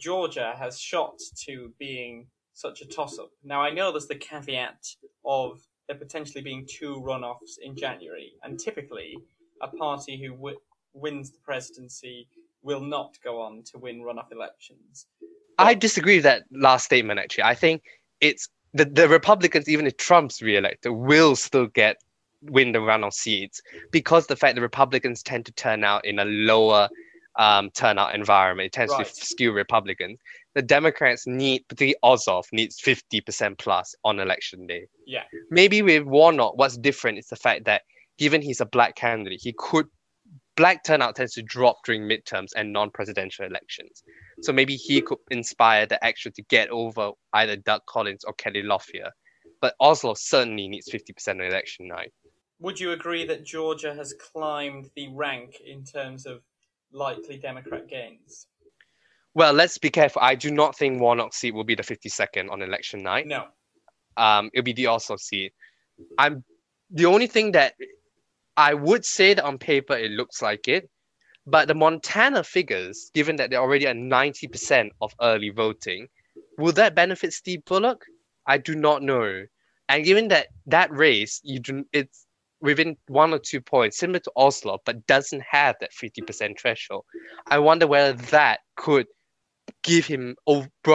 Georgia has shot to being such a toss up. Now, I know there's the caveat of there potentially being two runoffs in January, and typically a party who w- wins the presidency will not go on to win runoff elections. I disagree with that last statement. Actually, I think it's the, the Republicans, even if Trump's reelected, will still get win the runoff seats because the fact the Republicans tend to turn out in a lower um, turnout environment. It tends Right. to skew Republicans. The Democrats need, particularly Ossoff, needs 50% plus on election day. Yeah. Maybe with Warnock, what's different is the fact that given he's a black candidate, he could black turnout tends to drop during midterms and non-presidential elections. So maybe he could inspire the extra to get over either Doug Collins or Kelly Loeffler. But Ossoff certainly needs 50% on election night. Would you agree that Georgia has climbed the rank in terms of likely Democrat gains? Well, let's be careful. I do not think Warnock's seat will be the 52nd on election night. No. Um, it'll be the Ossoff seat. I'm the only thing that I would say that on paper it looks like it, but the Montana figures, given that they're already at 90% of early voting, will that benefit Steve Bullock? I do not know. And given that that race, you do, it's within one or two points, similar to Ossoff, but doesn't have that 50% threshold. I wonder whether that could give him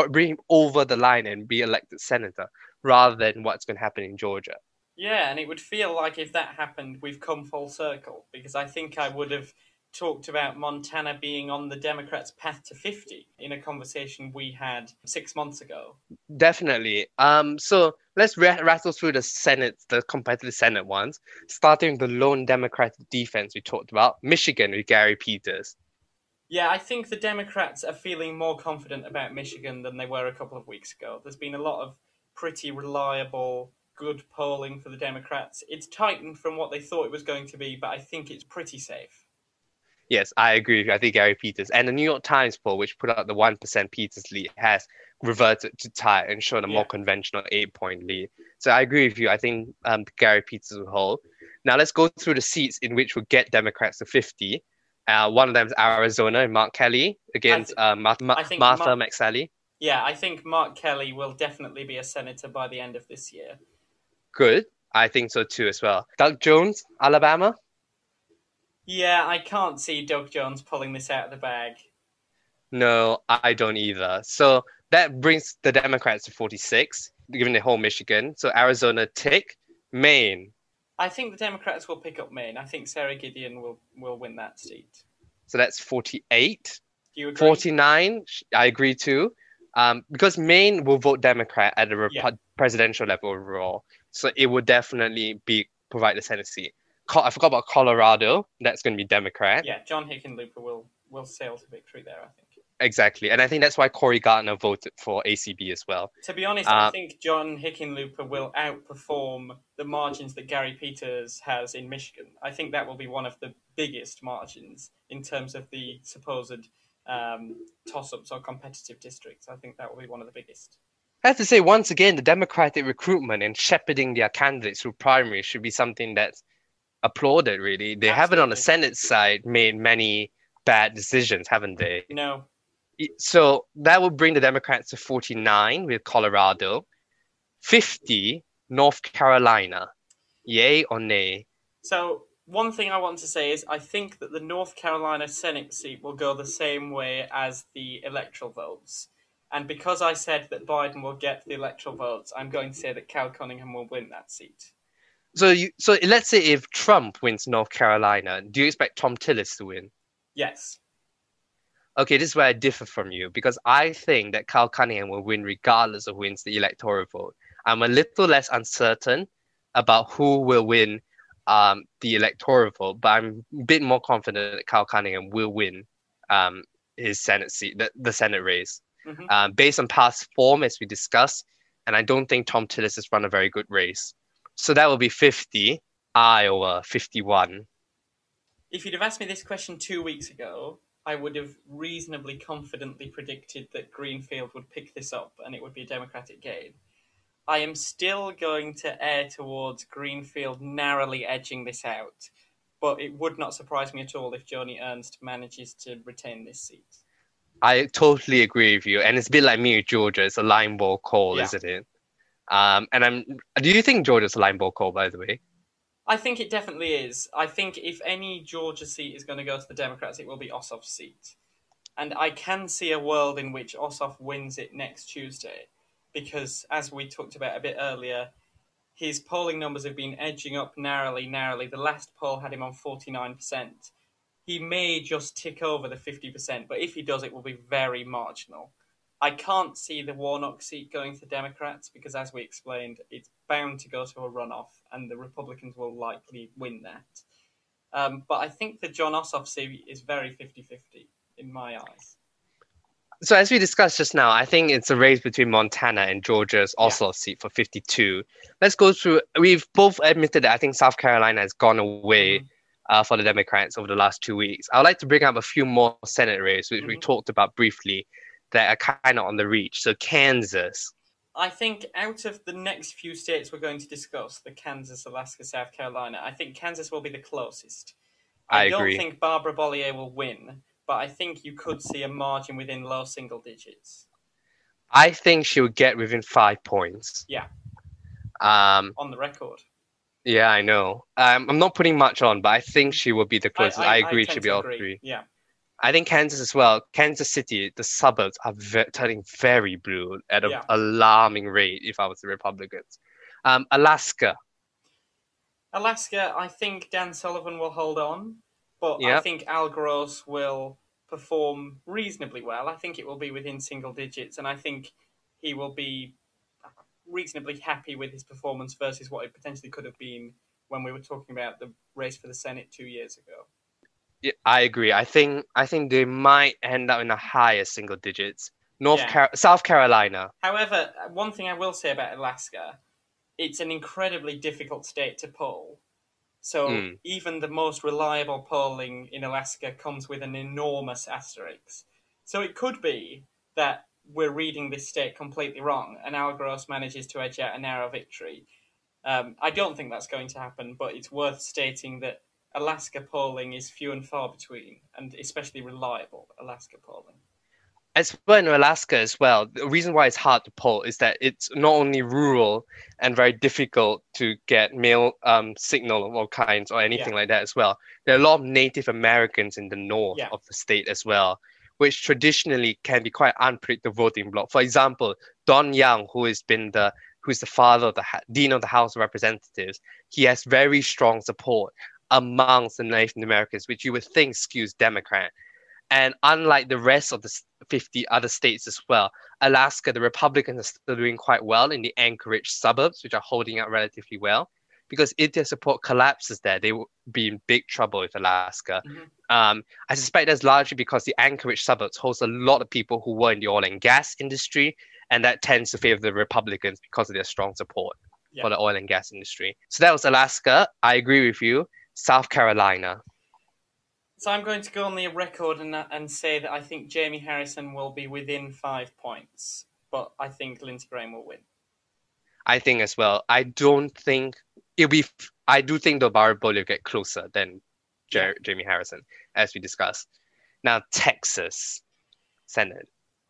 bring him over the line and be elected senator rather than what's going to happen in Georgia. Yeah, and it would feel like if that happened, we've come full circle because I think I would have talked about Montana being on the Democrats' path to 50 in a conversation we had six months ago. Definitely. Um. So let's ra- rattle through the Senate, the competitive Senate ones, starting with the lone Democratic defense we talked about, Michigan with Gary Peters. Yeah, I think the Democrats are feeling more confident about Michigan than they were a couple of weeks ago. There's been a lot of pretty reliable, good polling for the Democrats. It's tightened from what they thought it was going to be, but I think it's pretty safe. Yes, I agree with you. I think Gary Peters and the New York Times poll, which put out the one percent Peters lead, has reverted to tie and shown a more conventional eight-point lead. So I agree with you. I think um, Gary Peters will hold. Now let's go through the seats in which we'll get Democrats to fifty. Uh, one of them is Arizona and Mark Kelly against I uh, Ma- Ma- I think Martha Mark- McSally. Yeah, I think Mark Kelly will definitely be a senator by the end of this year. Good. I think so too as well. Doug Jones, Alabama. Yeah, I can't see Doug Jones pulling this out of the bag. No, I don't either. So that brings the Democrats to 46, given the whole Michigan. So Arizona tick, Maine. I think the Democrats will pick up Maine. I think Sara Gideon will, will win that seat. So that's 48. Do you agree? 49, I agree too. Um, because Maine will vote Democrat at the rep- Yeah. presidential level overall. So it will definitely be provide the Senate seat. Co- I forgot about Colorado. That's going to be Democrat. Yeah, John Hickenlooper will, will sail to victory there, I think. Exactly. And I think that's why Cory Gardner voted for ACB as well. To be honest, I Uh, think John Hickenlooper will outperform the margins that Gary Peters has in Michigan. I think that will be one of the biggest margins in terms of the supposed um, toss ups or competitive districts. I think that will be one of the biggest. I have to say, once again, the Democratic recruitment and shepherding their candidates through primaries should be something that's applauded, really. They haven't, on the Senate side, made many bad decisions, haven't they? No, So that would bring the Democrats to 49 with Colorado, 50, North Carolina. Yay or nay? So one thing I want to say is I think that the North Carolina Senate seat will go the same way as the electoral votes. And because I said that Biden will get the electoral votes, I'm going to say that Cal Cunningham will win that seat. So you, so let's say if Trump wins North Carolina, do you expect Thom Tillis to win? Yes. Okay, this is where I differ from you because I think that Kyle Cunningham will win regardless of who wins the electoral vote. I'm a little less uncertain about who will win um, the electoral vote, but I'm a bit more confident that Kyle Cunningham will win um, his Senate seat, the, the Senate race, Mhm. um, based on past form, as we discussed. And I don't think Thom Tillis has run a very good race. So that will be 50, Iowa 51. If you'd have asked me this question two weeks ago, I would have reasonably confidently predicted that Greenfield would pick this up and it would be a Democratic gain. I am still going to err towards Greenfield narrowly edging this out, but it would not surprise me at all if Joni Ernst manages to retain this seat. I totally agree with you, and it's a bit like me with Georgia. It's a line ball call, Yeah. isn't it? Um, and I'm. Do you think Georgia's a line ball call, by the way? I think it definitely is. I think if any Georgia seat is going to go to the Democrats, it will be Ossoff's seat. And I can see a world in which Ossoff wins it next Tuesday because, as we talked about a bit earlier, his polling numbers have been edging up narrowly, narrowly. The last poll had him on 49%. he may just tick over the 50%, but if he does, it will be very marginal. I can't see the Warnock seat going to Democrats because, as we explained, it's bound to go to a runoff, and the Republicans will likely win that. Um, but I think the Jon Ossoff seat is very 50 50 in my eyes. So, as we discussed just now, I think it's a race between Montana and Georgia's Ossoff yeah. seat for 52. Let's go through. We've both admitted that I think South Carolina has gone away. Mm-hmm uh, for the Democrats over the last two weeks. I would like to bring up a few more Senate races, which mm-hmm. we talked about briefly, that are kind of on the reach. So Kansas. I think out of the next few states we're going to discuss, the Kansas, Alaska, South Carolina, I think Kansas will be the closest. I, I don't agree. think Barbara Bollier will win, but I think you could see a margin within low single digits. I think she'll get within five points. Yeah. Um, on the record. Yeah, I know. Um, I'm not putting much on, but I think she will be the closest. I, I, I agree, she'll be all agree. three. Yeah. I think Kansas as well. Kansas City, the suburbs are ve- turning very blue at an yeah. alarming rate. If I was the Republicans, um, Alaska. Alaska, I think Dan Sullivan will hold on, but yep. I think Al Gross will perform reasonably well. I think it will be within single digits, and I think he will be reasonably happy with his performance versus what it potentially could have been when we were talking about the race for the Senate two years ago. Yeah, I agree. I think I think they might end up in the higher single digits. North yeah. Car- South Carolina. However, one thing I will say about Alaska, it's an incredibly difficult state to poll. So mm. even the most reliable polling in Alaska comes with an enormous asterisk. So it could be that we're reading this state completely wrong, and Al Gross manages to edge out a narrow victory. Um, I don't think that's going to happen, but it's worth stating that Alaska polling is few and far between, and especially reliable Alaska polling. As well in Alaska as well, the reason why it's hard to poll is that it's not only rural and very difficult to get mail um, signal of all kinds or anything yeah. like that as well. There are a lot of Native Americans in the north yeah. of the state as well which traditionally can be quite unpredictable voting bloc. For example, Don Young, who has been the who's the father of the dean of the House of Representatives, he has very strong support amongst the Native Americans, which you would think skews Democrat. And unlike the rest of the 50 other states as well, Alaska, the Republicans are still doing quite well in the Anchorage suburbs, which are holding out relatively well because if their support collapses there, they will be in big trouble with Alaska. Mm-hmm. Um, I suspect that's largely because the Anchorage suburbs host a lot of people who were in the oil and gas industry, and that tends to favor the Republicans because of their strong support yeah. for the oil and gas industry. So that was Alaska. I agree with you. South Carolina. So I'm going to go on the record and, and say that I think Jamie Harrison will be within five points, but I think Lindsey Graham will win. I think as well. I don't think it'll be. I do think the Barbara will get closer than Jer- Jamie Harrison, as we discussed. Now Texas Senate.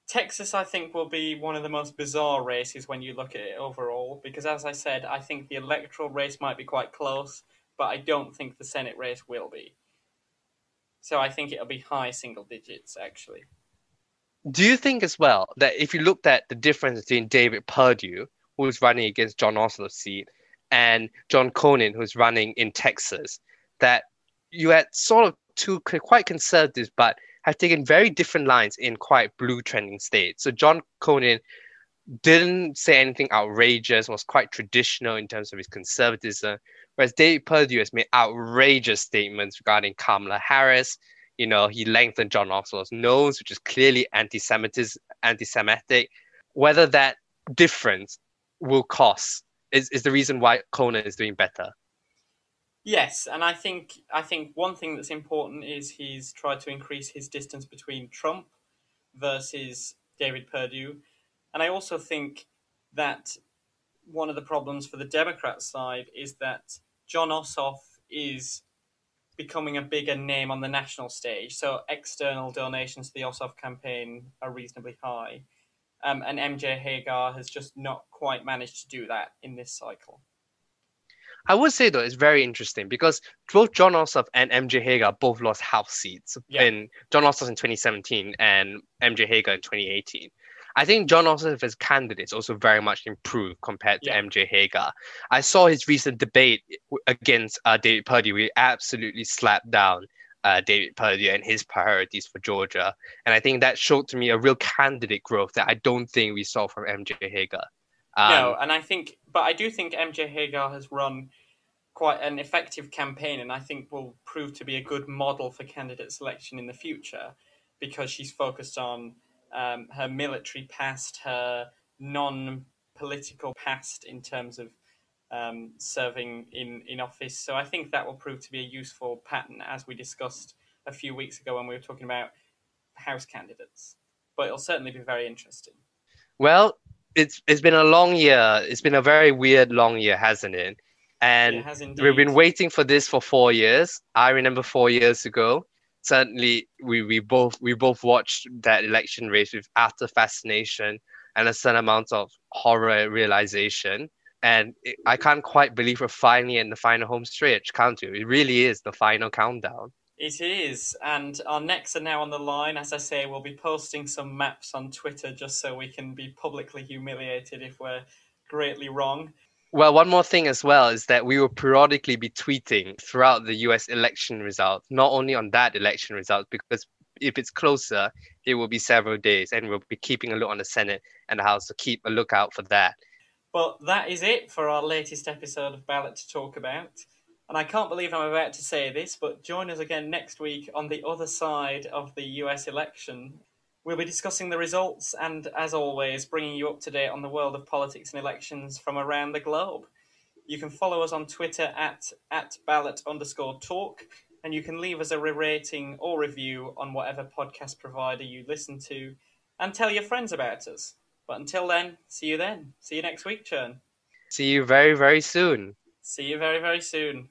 Texas, I think, will be one of the most bizarre races when you look at it overall, because as I said, I think the electoral race might be quite close, but I don't think the Senate race will be. So I think it'll be high single digits, actually. Do you think as well that if you looked at the difference between David Perdue, who's running against Jon Ossoff's seat, and John Cornyn, who's running in Texas, that you had sort of two quite conservative, but have taken very different lines in quite blue trending states. So John Cornyn didn't say anything outrageous, was quite traditional in terms of his conservatism, whereas David Perdue has made outrageous statements regarding Kamala Harris. You know, he lengthened Jon Ossoff's nose, which is clearly anti-Semitic. Whether that difference will cost is, is the reason why Cornyn is doing better. Yes, and I think I think one thing that's important is he's tried to increase his distance between Trump versus David Perdue, and I also think that one of the problems for the Democrat side is that Jon Ossoff is becoming a bigger name on the national stage. So external donations to the Ossoff campaign are reasonably high. Um, and MJ Hegar has just not quite managed to do that in this cycle. I would say though it's very interesting because both Jon Ossoff and MJ Hegar both lost House seats yeah. in Jon Ossoff in 2017 and MJ Hegar in 2018. I think Jon Ossoff as candidate also very much improved compared to yeah. MJ Hegar. I saw his recent debate against uh, David Perdue. We absolutely slapped down uh, David Perdue and his priorities for Georgia. And I think that showed to me a real candidate growth that I don't think we saw from MJ Hegar. Um, no, and I think, but I do think MJ Hegar has run quite an effective campaign, and I think will prove to be a good model for candidate selection in the future because she's focused on um, her military past, her non political past in terms of um, serving in, in office. So I think that will prove to be a useful pattern, as we discussed a few weeks ago when we were talking about House candidates. But it'll certainly be very interesting. Well, it's it's been a long year. It's been a very weird long year, hasn't it? And it we've been waiting for this for four years. I remember four years ago. Certainly, we, we both we both watched that election race with utter fascination and a certain amount of horror realization. And it, I can't quite believe we're finally in the final home stretch, can't you? It really is the final countdown. It is, and our necks are now on the line. As I say, we'll be posting some maps on Twitter just so we can be publicly humiliated if we're greatly wrong. Well, one more thing as well is that we will periodically be tweeting throughout the US election results, not only on that election result, because if it's closer, it will be several days, and we'll be keeping a look on the Senate and the House, so keep a lookout for that. But that is it for our latest episode of Ballot to Talk About. And I can't believe I'm about to say this, but join us again next week on the other side of the US election. We'll be discussing the results and, as always, bringing you up to date on the world of politics and elections from around the globe. You can follow us on Twitter at, at ballot underscore talk and you can leave us a rating or review on whatever podcast provider you listen to, and tell your friends about us. But until then, see you then. See you next week, Churn. See you very, very soon. See you very, very soon.